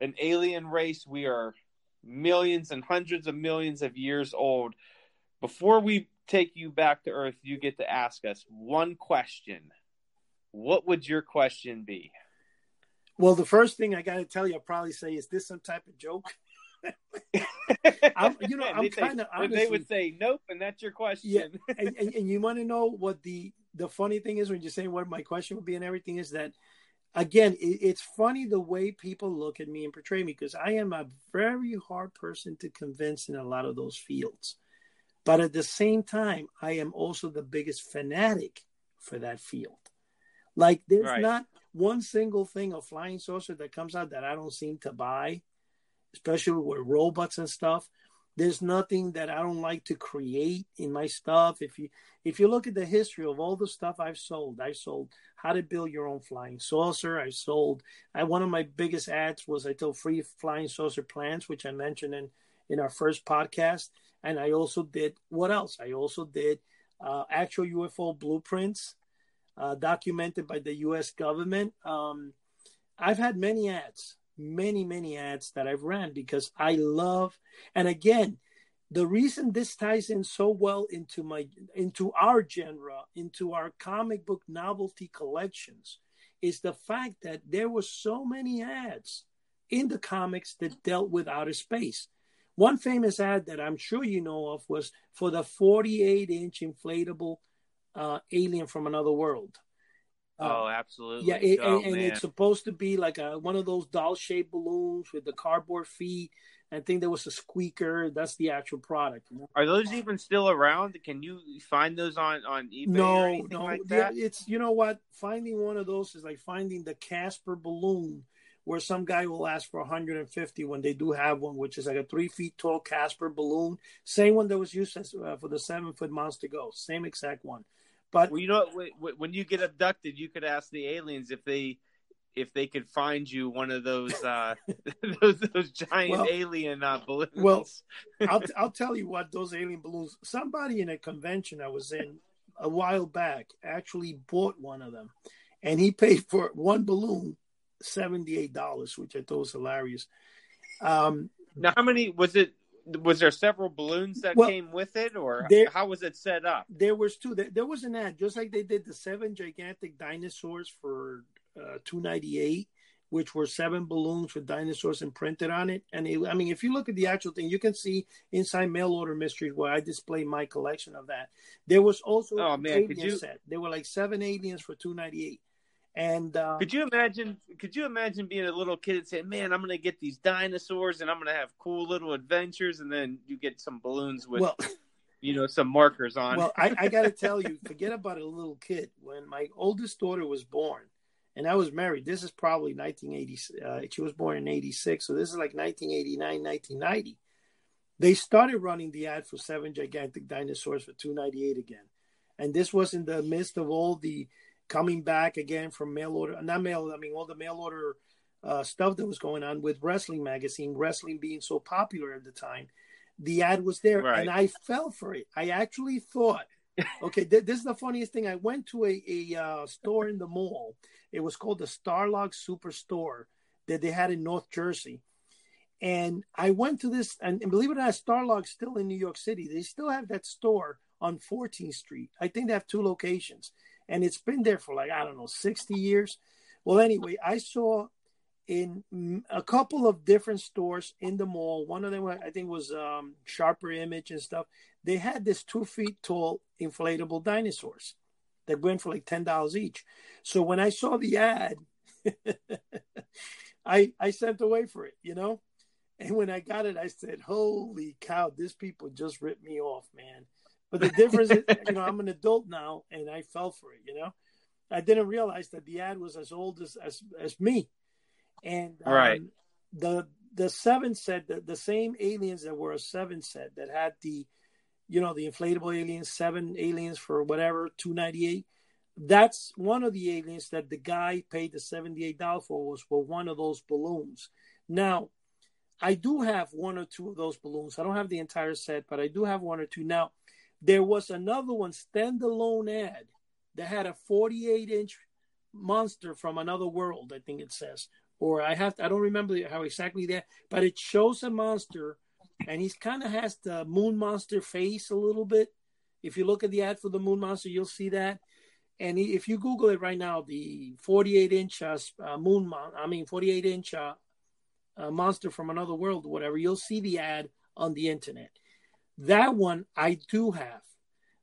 an alien race. We are millions and hundreds of millions of years old. Before we take you back to Earth, you get to ask us one question. What would your question be? Well, the first thing I got to tell you, I'll probably say, is this some type of joke? *laughs* I'm- you know, *laughs* I'm they say- kinda They would say, nope, and that's your question. Yeah. *laughs* and, and, and you want to know what the the funny thing is when you're saying what my question would be and everything is that again it, it's funny the way people look at me and portray me because i am a very hard person to convince in a lot of those fields but at the same time i am also the biggest fanatic for that field like there's Right. not one single thing of flying saucer that comes out that i don't seem to buy especially with robots and stuff there's nothing that I don't like to create in my stuff. If you if you look at the history of all the stuff I've sold, I've sold how to build your own flying saucer. I sold. I one of my biggest ads was I told free flying saucer plans, which I mentioned in in our first podcast. and I also did what else? I also did uh, actual UFO blueprints uh, documented by the U.S. government. Um, I've had many ads, many many ads that I've ran because I love, and again, the reason this ties in so well into my into our genre, into our comic book novelty collections, is the fact that there were so many ads in the comics that dealt with outer space. One famous ad that I'm sure you know of was for the 48 inch inflatable uh, alien from another world. Uh, oh, absolutely! Yeah, it, oh, and, and it's supposed to be like a one of those doll-shaped balloons with the cardboard feet. I think there was a squeaker. That's the actual product. You know? Are those even still around? Can you find those on on eBay? No, no. Like it's you know what? Finding one of those is like finding the Casper balloon where some guy will ask for 150 when they do have one, which is like a three feet tall Casper balloon. Same one that was used as, uh, for the seven foot monster ghost. Same exact one. But well, you know, when you get abducted, you could ask the aliens if they if they could find you one of those uh, *laughs* those, those giant well, alien uh, balloons. Well, *laughs* I'll I'll tell you what those alien balloons. Somebody in a convention I was in a while back actually bought one of them, and he paid for one balloon $78, which I thought was hilarious. Um, now, how many was it? Was there several balloons that well, came with it, or there, how was it set up? There was two. There, there was an ad, just like they did the seven gigantic dinosaurs for uh, two ninety eight, which were seven balloons with dinosaurs imprinted on it. And it, I mean, if you look at the actual thing, you can see inside mail order mysteries where I display my collection of that. There was also oh man, alien you... set. There were like seven aliens for two ninety eight. And uh, could you imagine? Could you imagine being a little kid and saying, "Man, I'm going to get these dinosaurs, and I'm going to have cool little adventures," and then you get some balloons with, well, *laughs* you know, some markers on. Well, I, I got to tell you, *laughs* forget about a little kid. When my oldest daughter was born, and I was married, this is probably 1980. Uh, she was born in '86, so this is like 1989, 1990. They started running the ad for seven gigantic dinosaurs for 298 again, and this was in the midst of all the coming back again from mail order, not mail, I mean, all the mail order uh, stuff that was going on with Wrestling Magazine, wrestling being so popular at the time. The ad was there, right. and I fell for it. I actually thought, okay, th- this is the funniest thing. I went to a, a uh, store in the mall. It was called the Starlog Superstore that they had in North Jersey. And I went to this, and, and believe it or not, Starlog's still in New York City. They still have that store on 14th Street. I think they have two locations and it's been there for like I don't know 60 years. Well, anyway, I saw in a couple of different stores in the mall. One of them, I think, was um, Sharper Image and stuff. They had this two feet tall inflatable dinosaurs that went for like ten dollars each. So when I saw the ad, *laughs* I I sent away for it, you know. And when I got it, I said, "Holy cow! This people just ripped me off, man." But the difference is, you know, *laughs* I'm an adult now, and I fell for it. You know, I didn't realize that the ad was as old as as, as me, and um, right. the the seven said the, the same aliens that were a seven set that had the you know the inflatable aliens seven aliens for whatever 298 that's one of the aliens that the guy paid the $78 for was for one of those balloons. Now i do have one or two of those balloons. I don't have the entire set but i do have one or two. Now there was another one, standalone ad, that had a 48 inch monster from another world, I think it says. Or I have to, I don't remember how exactly that, but it shows a monster and he's kind of has the moon monster face a little bit. If you look at the ad for the moon monster, you'll see that. And if you Google it right now, the 48 inch uh, uh, moon, mon- I mean 48 inch uh, uh, monster from another world, or whatever, you'll see the ad on the internet. That one I do have.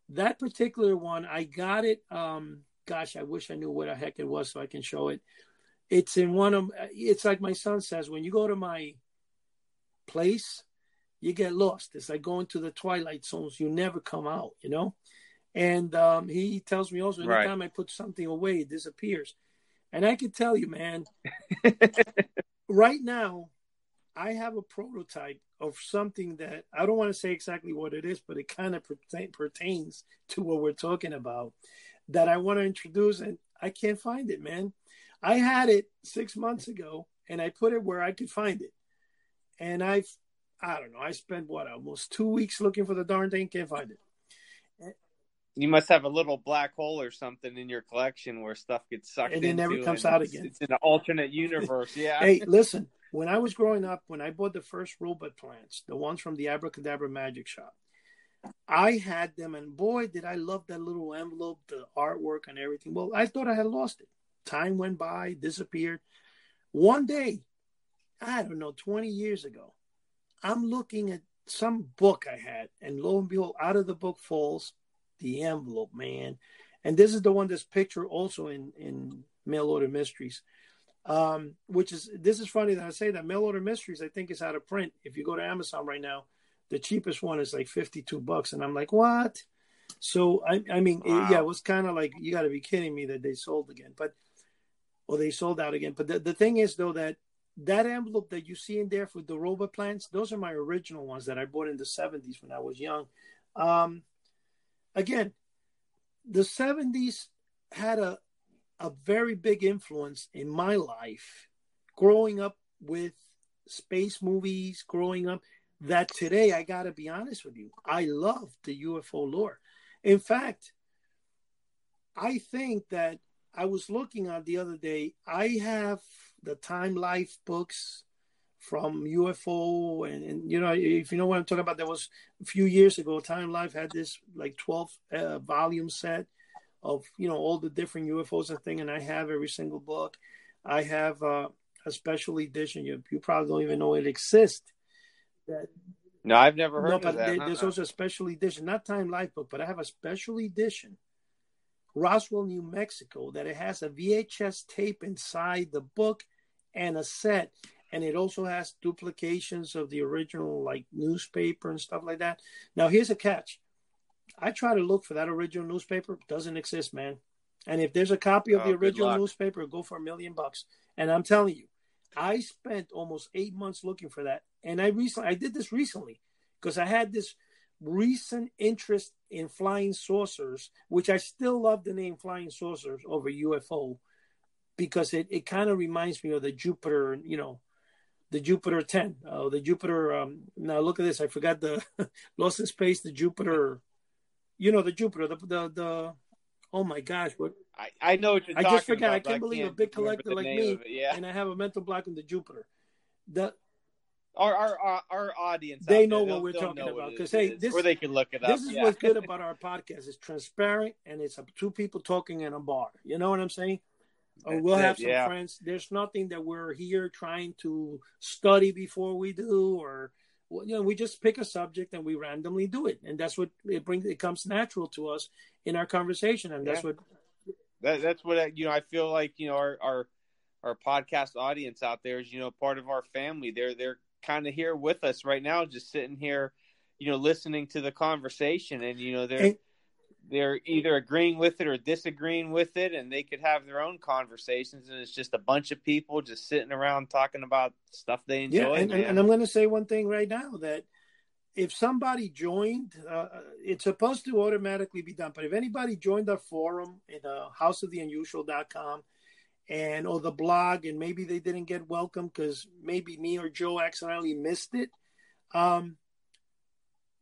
That particular one, I got it. Um, gosh, I wish I knew what the heck it was so I can show it. It's in one of. It's like my son says when you go to my place, you get lost. It's like going to the twilight zones. You never come out. You know. And um, he tells me also anytime right. I put something away, it disappears. And I can tell you, man, *laughs* right now, I have a prototype of something that I don't want to say exactly what it is, but it kind of pertains to what we're talking about that I want to introduce, and I can't find it, man. I had it six months ago, and I put it where I could find it, and I've I don't know. I spent what almost two weeks looking for the darn thing. Can't find it. You must have a little black hole or something in your collection where stuff gets sucked in. And it never comes out it's- again. It's in an alternate universe. Yeah. *laughs* Hey, listen. When I was growing up, when I bought the first robot plants, the ones from the Abracadabra Magic Shop, I had them, and boy, did I love that little envelope, the artwork, and everything. Well, I thought I had lost it. Time went by, disappeared. One day, I don't know, 20 years ago, I'm looking at some book I had, and lo and behold, out of the book falls the envelope, man. And this is the one that's pictured also in in Mail Order Mysteries. Um, which is this is funny that I say that Mail Order Mysteries I think is out of print. If you go to Amazon right now, the cheapest one is like fifty two bucks, and I'm like, what? So I I mean, Wow. yeah, it was kind of like you got to be kidding me that they sold again, but or they sold out again. But the, the thing is though that that envelope that you see in there for the robot plants, those are my original ones that I bought in the 70s when I was young. Um, again, the 70s had a a very big influence in my life growing up with space movies, growing up that today I got to be honest with you, I love the UFO lore. In fact, I think that I was looking at the other day. I have the Time Life books from UFO, and, and you know, if you know what I'm talking about, there was a few years ago. Time Life had this like 12 uh, volume set of you know all the different UFOs and thing, and I have every single book. I have uh, a special edition. You you probably don't even know it exists. That No, I've never heard no, of but that. there- there's also a special edition, not Time Life book, but I have a special edition, Roswell, New Mexico, that it has a VHS tape inside the book and a set, and it also has duplications of the original like newspaper and stuff like that. Now here's a catch: I try to look for that original newspaper, doesn't exist, man. And if there's a copy of Oh, the original newspaper, go for a million bucks. And I'm telling you, I spent almost eight months looking for that. And I recently I did this recently because I had this recent interest in flying saucers, which I still love the name flying saucers over UFO because it, it kind of reminds me of the Jupiter, you know, the Jupiter 10, uh, the Jupiter. Um, now look at this. I forgot the *laughs* Lost in Space, the Jupiter, you know, the Jupiter, the, the, the, oh my gosh, what, I, I know what you're I just forgot. about. I can't believe a can't big collector like me. Yeah, and I have a mental block on the Jupiter. The, our, our our our audience. They know there, what we're talking about, because hey, is, this- or they can look it up. this is yeah. what's good about our podcast. It's transparent and it's two people talking in a bar. You know what I'm saying? Uh, or we'll it, have some yeah. friends. There's nothing that we're here trying to study before we do, or well, you know, we just pick a subject and we randomly do it, and that's what it brings. It comes natural to us in our conversation, and that's Yeah. what. that, that's what I, you know. I feel like you know our our our podcast audience out there is you know part of our family. They're they're kind of here with us right now, just sitting here, you know, listening to the conversation, and you know they're And- they're either agreeing with it or disagreeing with it, and they could have their own conversations, and it's just a bunch of people just sitting around talking about stuff they enjoy. yeah, and, and, and I'm going to say one thing right now that if somebody joined, uh, it's supposed to automatically be done. But if anybody joined our forum in uh, houseoftheunusual.com and or the blog, and maybe they didn't get welcome because maybe me or Joe accidentally missed it, um,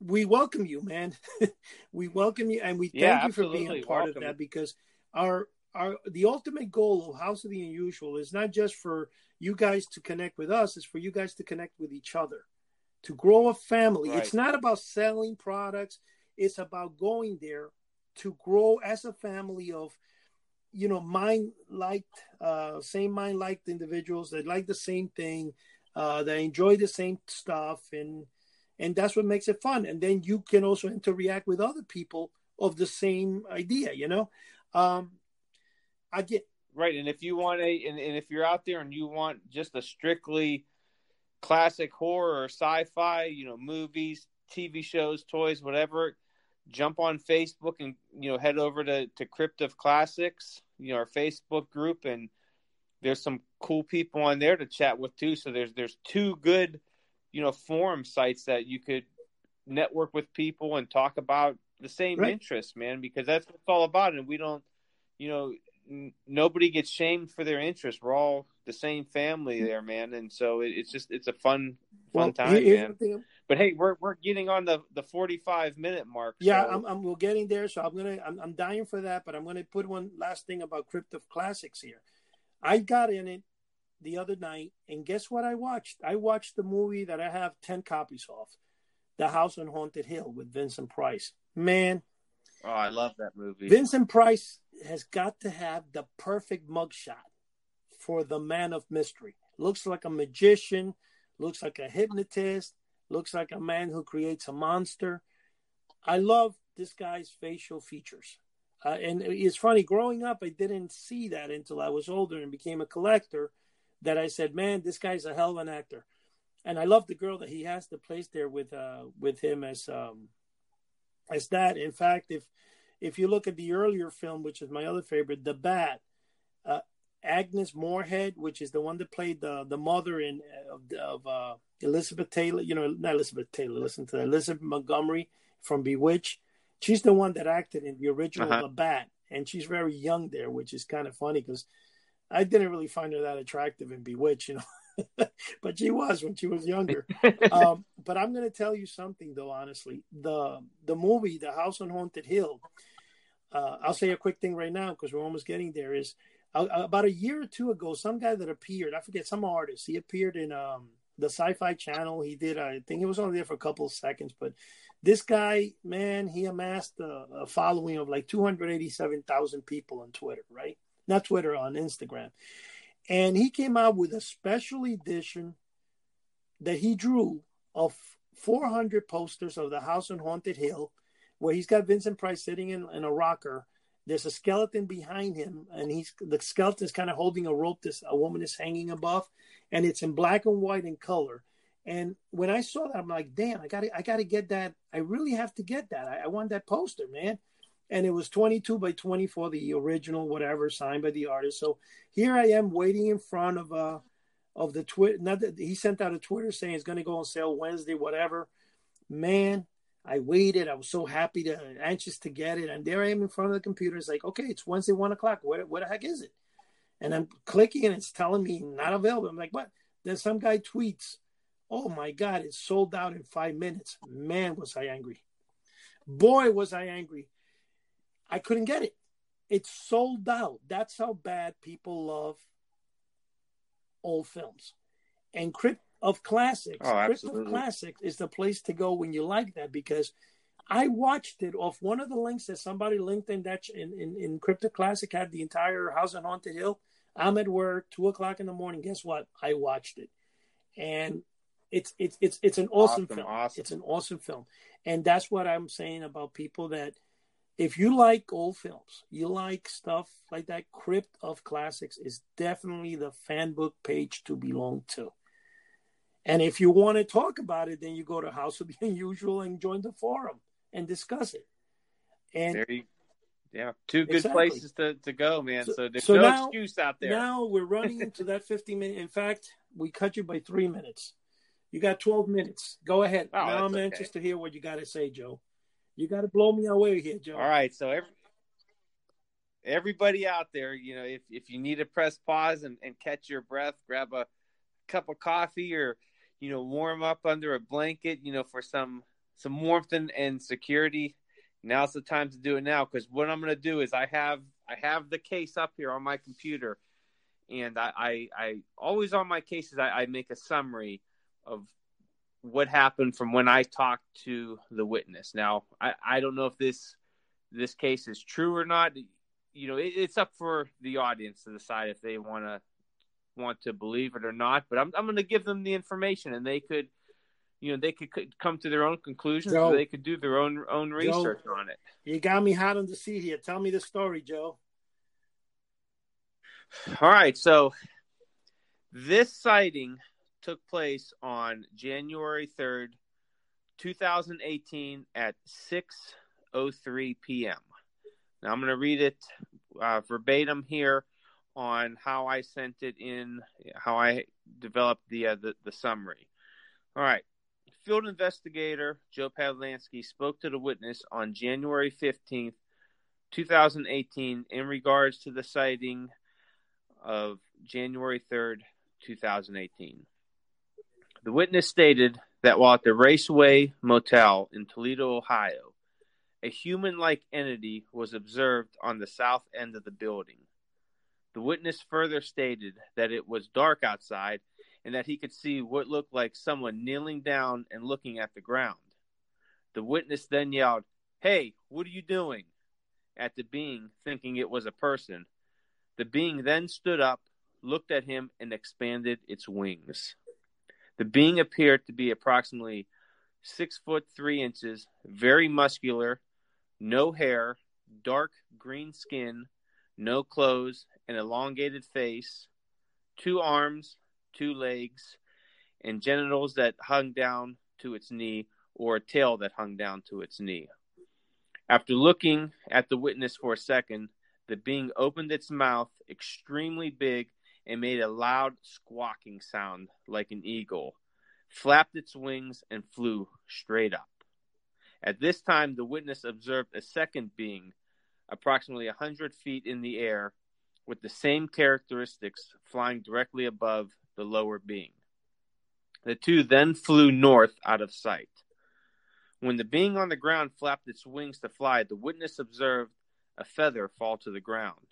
we welcome you, man. *laughs* we welcome you, and we thank Yeah, you for being a part Welcome. of that because our our the ultimate goal of House of the Unusual is not just for you guys to connect with us; it's for you guys to connect with each other, to grow a family. Right. It's not about selling products; it's about going there to grow as a family of you know mind liked uh same mind liked individuals that like the same thing uh that enjoy the same stuff and and that's what makes it fun. And then you can also interact with other people of the same idea you know? Um i get Right, and if you want a, and, and if you're out there and you want just a strictly classic horror or sci-fi, you know, movies, TV shows, toys, whatever, jump on Facebook and you know head over to to Crypt of Classics, you know, our Facebook group, and there's some cool people on there to chat with too. So there's there's two good, you know, forum sites that you could network with people and talk about the same Right. interests, man, because that's what it's all about. And we don't, you know, n- nobody gets shamed for their interests. We're all the same family mm. there, man, and so it, it's just it's a fun fun Well, time, man. But hey, we're we're getting on the the forty five minute mark. Yeah, so- I'm, I'm we're getting there, so I'm gonna I'm, I'm dying for that, but I'm gonna put one last thing about Crypt of Classics here. I got in it the other night, and guess what I watched? I watched the movie that I have ten copies of, The House on Haunted Hill with Vincent Price. Man, oh, I love that movie. Vincent Price has got to have the perfect mugshot for the man of mystery. Looks like a magician, looks like a hypnotist, looks like a man who creates a monster. I love this guy's facial features. Uh, and it's funny, growing up, I didn't see that until I was older and became a collector. That I said, man, this guy's a hell of an actor. And I love the girl that he has to place there with uh, with him as um, as that. In fact, if if you look at the earlier film, which is my other favorite, The Bat, uh, Agnes Moorehead, which is the one that played the the mother in of, of uh, Elizabeth Taylor, you know, not Elizabeth Taylor, listen to that, Elizabeth Montgomery from Bewitched. She's the one that acted in the original Uh-huh. The Bat, and she's very young there, which is kind of funny because I didn't really find her that attractive in Bewitched, you know, *laughs* but she was when she was younger *laughs* um, but I'm going to tell you something, though. Honestly, the the movie, The House on Haunted Hill. Uh, I'll say a quick thing right now because we're almost getting there. Is uh, about a year or two ago, some guy that appeared, I forget, some artist. He appeared in um, the Sci-Fi Channel. He did, I think, he was only there for a couple of seconds, but this guy, man, he amassed a, a following of like 287,000 people on Twitter, right? Not Twitter, on Instagram. And he came out with a special edition that he drew of 400 posters of the house on Haunted Hill, where he's got Vincent Price sitting in, in a rocker. There's a skeleton behind him, and he's the skeleton is kind of holding a rope. This a woman is hanging above, and it's in black and white in color. And when I saw that, I'm like, damn, I got to, I got to get that. I really have to get that. I, I want that poster, man. And it was 22 by 24, the original, whatever, signed by the artist. So here I am waiting in front of uh of the Twitter. Not that he sent out a Twitter saying it's going to go on sale Wednesday, whatever. Man, I waited. I was so happy to, anxious to get it, and there I am in front of the computer. It's like, okay, it's Wednesday, one o'clock. What, what the heck is it? And I'm clicking, and it's telling me not available. I'm like, what? Then some guy tweets, "Oh my God, it's sold out in five minutes." Man, was I angry. Boy, was I angry. I couldn't get it. It's sold out. That's how bad people love old films. And Crypt of Classics, Oh, Crypt of. Classics is the place to go when you like that because I watched it off one of the links that somebody linked in that in, in, in Crypt of Classic had the entire House on Haunted Hill. I'm at work, two o'clock in the morning. Guess what? I watched it, and it's it's it's it's an awesome, Awesome, film. awesome. It's an awesome film, and that's what I'm saying about people that if you like old films, you like stuff like that. Crypt of Classics is definitely the fan book page to belong to. And if you want to talk about it, then you go to House of the *laughs* Unusual and join the forum and discuss it. And There you, yeah, two good Exactly. places to, to go, man. So- So, there's so no now- excuse out there. now we're running *laughs* into that 50 minute. In fact, we cut you by three minutes. You got 12 minutes. Go ahead. Oh, now I'm okay. anxious to hear what you got to say, Joe. You got to blow me away here, Joe. All right, so every, everybody out there, you know, if if you need to press pause and, and catch your breath, grab a cup of coffee or you know warm up under a blanket, you know, for some some warmth and, and security. Now's the time to do it now because what I'm going to do is I have I have the case up here on my computer, and I I, I always on my cases I, I make a summary of what happened from when I talked to the witness. Now, I, I don't know if this this case is true or not. You know, it, it's up for the audience to decide if they want to want to believe it or not. But I'm I'm going to give them the information, and they could, you know, they could, could come to their own conclusions, Joe. or they could do their own own research on it. You got me hot on the seat here. Tell me the story, Joe. All right, so this sighting took place on January 3rd, 2018 at 6:03 p.m. Now I'm going to read it uh, verbatim here on how I sent it in, how I developed the uh, the, the summary. All right. Field investigator Joe Pavlansky spoke to the witness on January 15th 2018 in regards to the sighting of January 3rd, 2018. The witness stated that while at the Raceway Motel in Toledo, Ohio, a human like entity was observed on the south end of the building. The witness further stated that it was dark outside and that he could see what looked like someone kneeling down and looking at the ground. The witness then yelled, Hey, what are you doing? at the being, thinking it was a person. The being then stood up, looked at him, and expanded its wings. The being appeared to be approximately six foot three inches, very muscular, no hair, dark green skin, no clothes, an elongated face, two arms, two legs, and genitals that hung down to its knee, or a tail that hung down to its knee. After looking at the witness for a second, the being opened its mouth extremely big and made a loud squawking sound like an eagle, flapped its wings, and flew straight up. At this time, the witness observed a second being, approximately a 100 feet in the air, with the same characteristics flying directly above the lower being. The two then flew north out of sight. When the being on the ground flapped its wings to fly, the witness observed a feather fall to the ground.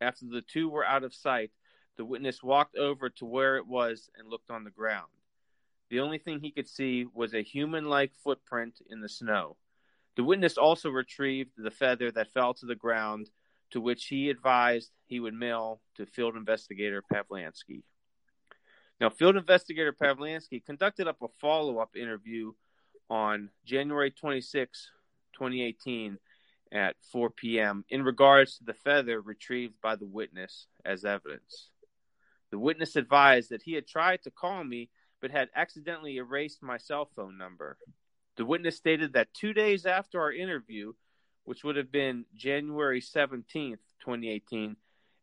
After the two were out of sight, the witness walked over to where it was and looked on the ground. The only thing he could see was a human like footprint in the snow. The witness also retrieved the feather that fell to the ground, to which he advised he would mail to field investigator Pavlansky. Now, field investigator Pavlansky conducted up a follow up interview on January 26, 2018, at 4 p.m., in regards to the feather retrieved by the witness as evidence. The witness advised that he had tried to call me but had accidentally erased my cell phone number. The witness stated that two days after our interview, which would have been January 17th, 2018,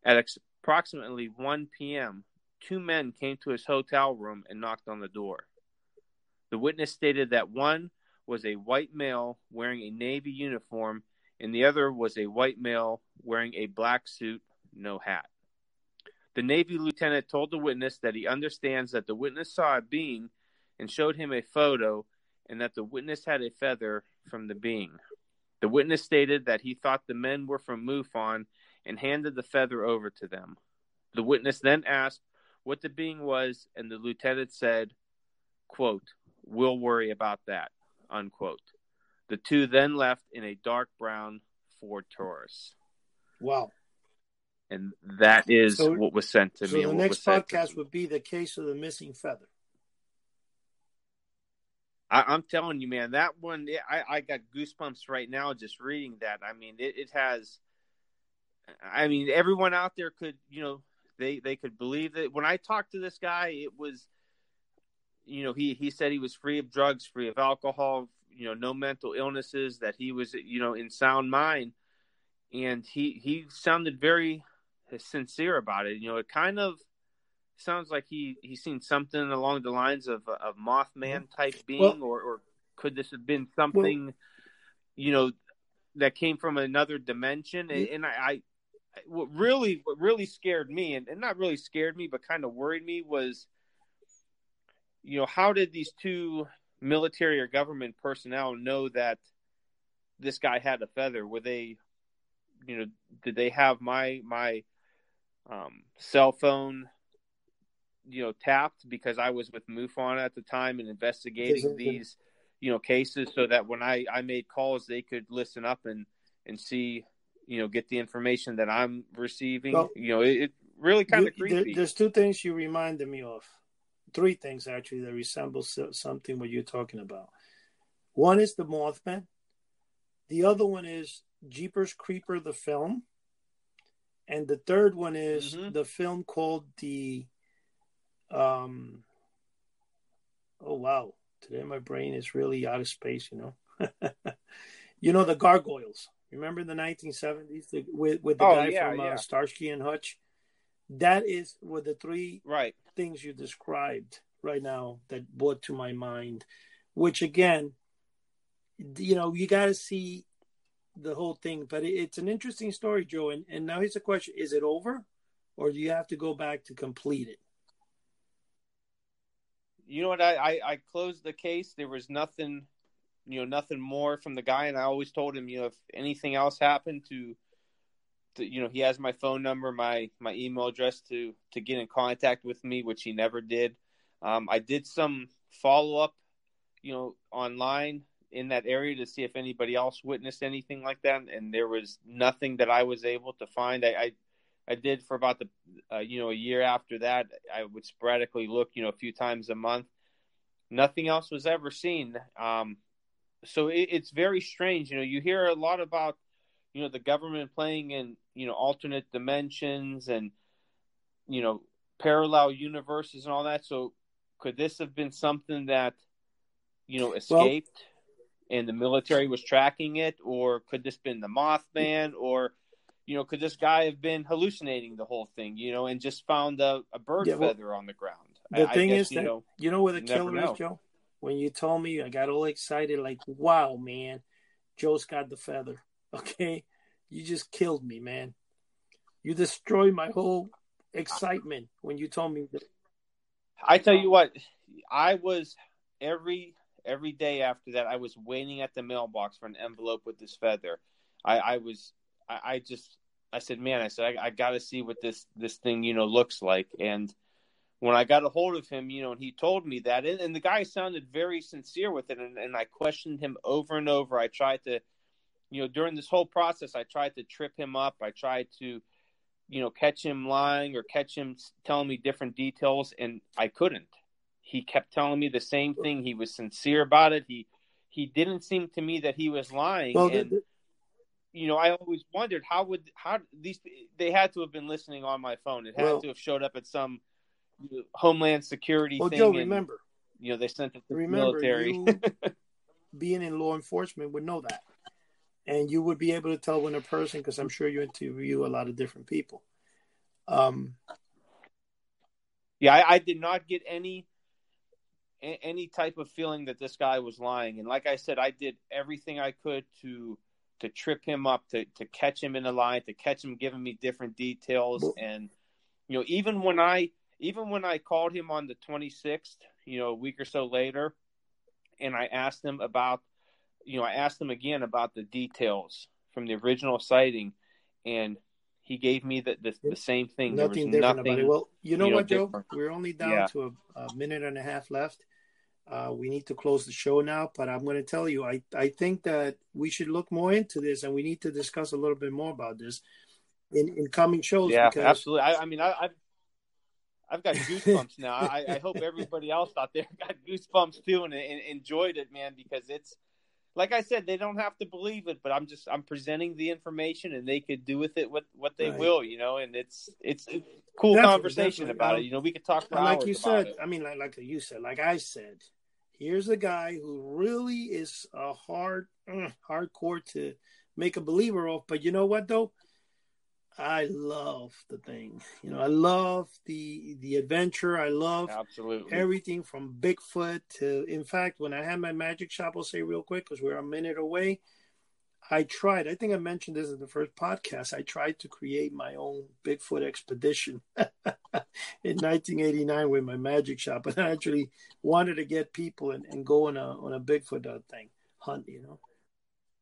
at approximately 1 p.m., two men came to his hotel room and knocked on the door. The witness stated that one was a white male wearing a Navy uniform and the other was a white male wearing a black suit, no hat. The Navy lieutenant told the witness that he understands that the witness saw a being and showed him a photo and that the witness had a feather from the being. The witness stated that he thought the men were from MUFON and handed the feather over to them. The witness then asked what the being was, and the lieutenant said, quote, We'll worry about that. Unquote. The two then left in a dark brown Ford Taurus. Wow. And that is so, what was sent to so me. So the next podcast would be the case of the missing feather. I, am telling you, man, that one, I, I got goosebumps right now just reading that. I mean, it, it has, I mean, everyone out there could, you know, they, they could believe that. When I talked to this guy, it was, you know, he he said he was free of drugs, free of alcohol, you know, no mental illnesses, that he was, you know, in sound mind, and he he sounded very sincere about it. You know, it kind of sounds like he he's seen something along the lines of of Mothman mm-hmm. type being, well, or or could this have been something, well, you know, that came from another dimension? Mm-hmm. And, and I, I, what really what really scared me, and, and not really scared me, but kind of worried me was you know, how did these two military or government personnel know that this guy had a feather? Were they, you know, did they have my my um, cell phone, you know, tapped because I was with MUFON at the time and investigating these, you know, cases, so that when I I made calls, they could listen up and and see, you know, get the information that I'm receiving. Well, you know, it, it really kind of creepy. There's two things you reminded me of three things actually that resemble something what you're talking about. One is the Mothman. The other one is Jeepers Creeper the film. And the third one is mm-hmm. the film called the um oh wow. Today my brain is really out of space you know? *laughs* You know the gargoyles. Remember the 1970s the, with with the oh, guy yeah, from uh, starsky and hutch? That is what the three right. things you described right now that brought to my mind which again you know you got to see the whole thing. But it, it's an interesting story, Joe. And, and now here's the question: Is it over, or do you have to go back to complete it? You know what? I, I, I closed the case. There was nothing, you know, nothing more from the guy. And I always told him, you know, if anything else happened to, to you know, he has my phone number, my my email address to to get in contact with me, which he never did. Um, I did some follow up, you know, online in that area to see if anybody else witnessed anything like that, and there was nothing that I was able to find. I I, I did for about the uh, you know a year after that. I would sporadically look, you know, a few times a month. Nothing else was ever seen. Um, so it, it's very strange. You know, you hear a lot about you know the government playing in you know alternate dimensions and you know parallel universes and all that. So could this have been something that you know escaped? And the military was tracking it, or could this been the Mothman, or you know, could this guy have been hallucinating the whole thing, you know, and just found a, a bird yeah, well, feather on the ground? The I, thing I guess, is that you know, you know where the killer is, Joe. When you told me, I got all excited, like, "Wow, man, Joe's got the feather." *laughs* Okay, you just killed me, man. You destroyed my whole excitement when you told me that. I tell you what, I was every every day after that, I was waiting at the mailbox for an envelope with this feather. I, I was, I, I, just, I said, man, I said, I, I got to see what this this thing, you know, looks like. And when I got a hold of him, you know, and he told me that, and, and the guy sounded very sincere with it, and, and I questioned him over and over. I tried to, you know, during this whole process, I tried to trip him up. I tried to, you know, catch him lying or catch him telling me different details, and I couldn't he kept telling me the same thing. He was sincere about it. He he didn't seem to me that he was lying. Well, and the, you know, I always wondered how would how these they had to have been listening on my phone. It had well, to have showed up at some Homeland Security well, thing. Joe, and, remember, you know, they sent it to remember, the military. You, *laughs* being in law enforcement would know that, and you would be able to tell when a person, because I'm sure you interview a lot of different people. Um, yeah, I, I did not get any any type of feeling that this guy was lying. And like I said, I did everything I could to to trip him up, to to catch him in a lie, to catch him giving me different details. And you know, even when I even when I called him on the 26th, you know, a week or so later, and I asked him about, you know, I asked him again about the details from the original sighting, and he gave me the the, the same thing. Nothing different nothing, about it. Well, you know, you know what, Joe? Different. We're only down yeah. to a, a, minute and a half left. Uh, we need to close the show now, but I'm going to tell you, I, I think that we should look more into this and we need to discuss a little bit more about this in, in coming shows. Yeah, because... absolutely. I, I mean, I, have I've got goosebumps now. I, I, hope everybody else out there *laughs* got goosebumps too and, and enjoyed it, man, because it's like I said, they don't have to believe it, but I'm just I'm presenting the information and they could do with it what what they right. will, you know. And it's it's, it's cool conversation about it. You know, we could talk for like you said. It. I mean, like like you said, like I said, here's a guy who really is a hard, uh, hardcore to make a believer of. But you know what though? I love the thing. You know, I love the the adventure. I love absolutely everything from Bigfoot to. In fact, when I had my magic shop, I'll say real quick because we're a minute away. I tried. I think I mentioned this in the first podcast. I tried to create my own Bigfoot expedition *laughs* in 1989 with my magic shop, *laughs* and I actually wanted to get people and, and go on a on a Bigfoot uh, thing hunt. You know,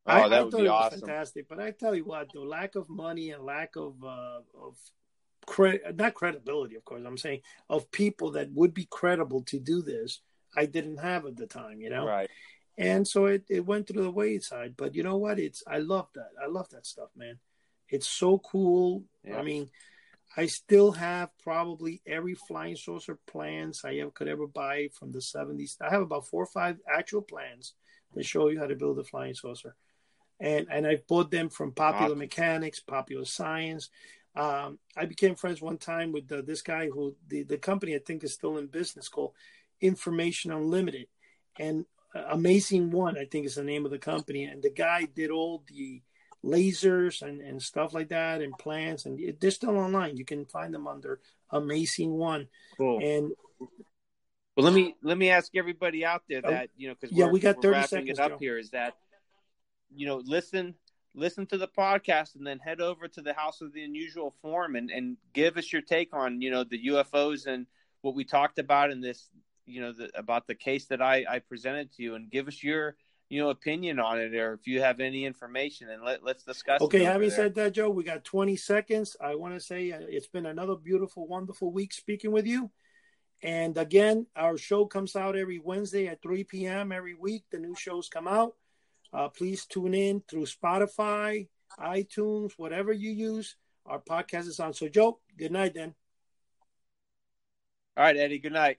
oh, I, that I would be awesome. fantastic. But I tell you what, the lack of money and lack of uh, of cre- not credibility, of course, I'm saying of people that would be credible to do this, I didn't have at the time. You know, right and so it, it went to the wayside but you know what it's i love that i love that stuff man it's so cool yeah. i mean i still have probably every flying saucer plans i ever, could ever buy from the 70s i have about four or five actual plans that show you how to build a flying saucer and and i bought them from popular wow. mechanics popular science um, i became friends one time with the, this guy who the, the company i think is still in business called information unlimited and Amazing One, I think is the name of the company, and the guy did all the lasers and, and stuff like that and plants, and they're still online. You can find them under Amazing One. Cool. And well, let me let me ask everybody out there oh, that you know because yeah, we got thirty seconds it up Joe. here is that you know listen listen to the podcast and then head over to the House of the Unusual Forum and, and give us your take on, you know, the UFOs and what we talked about in this, you know, the, about the case that I, I presented to you and give us your, you know, opinion on it or if you have any information and let, let's discuss. Okay. Having there. said that, Joe, we got 20 seconds. I want to say uh, it's been another beautiful, wonderful week speaking with you. And again, our show comes out every Wednesday at 3 p.m. every week. The new shows come out. Uh, please tune in through Spotify, iTunes, whatever you use. Our podcast is on. So, Joe, good night then. All right, Eddie, good night.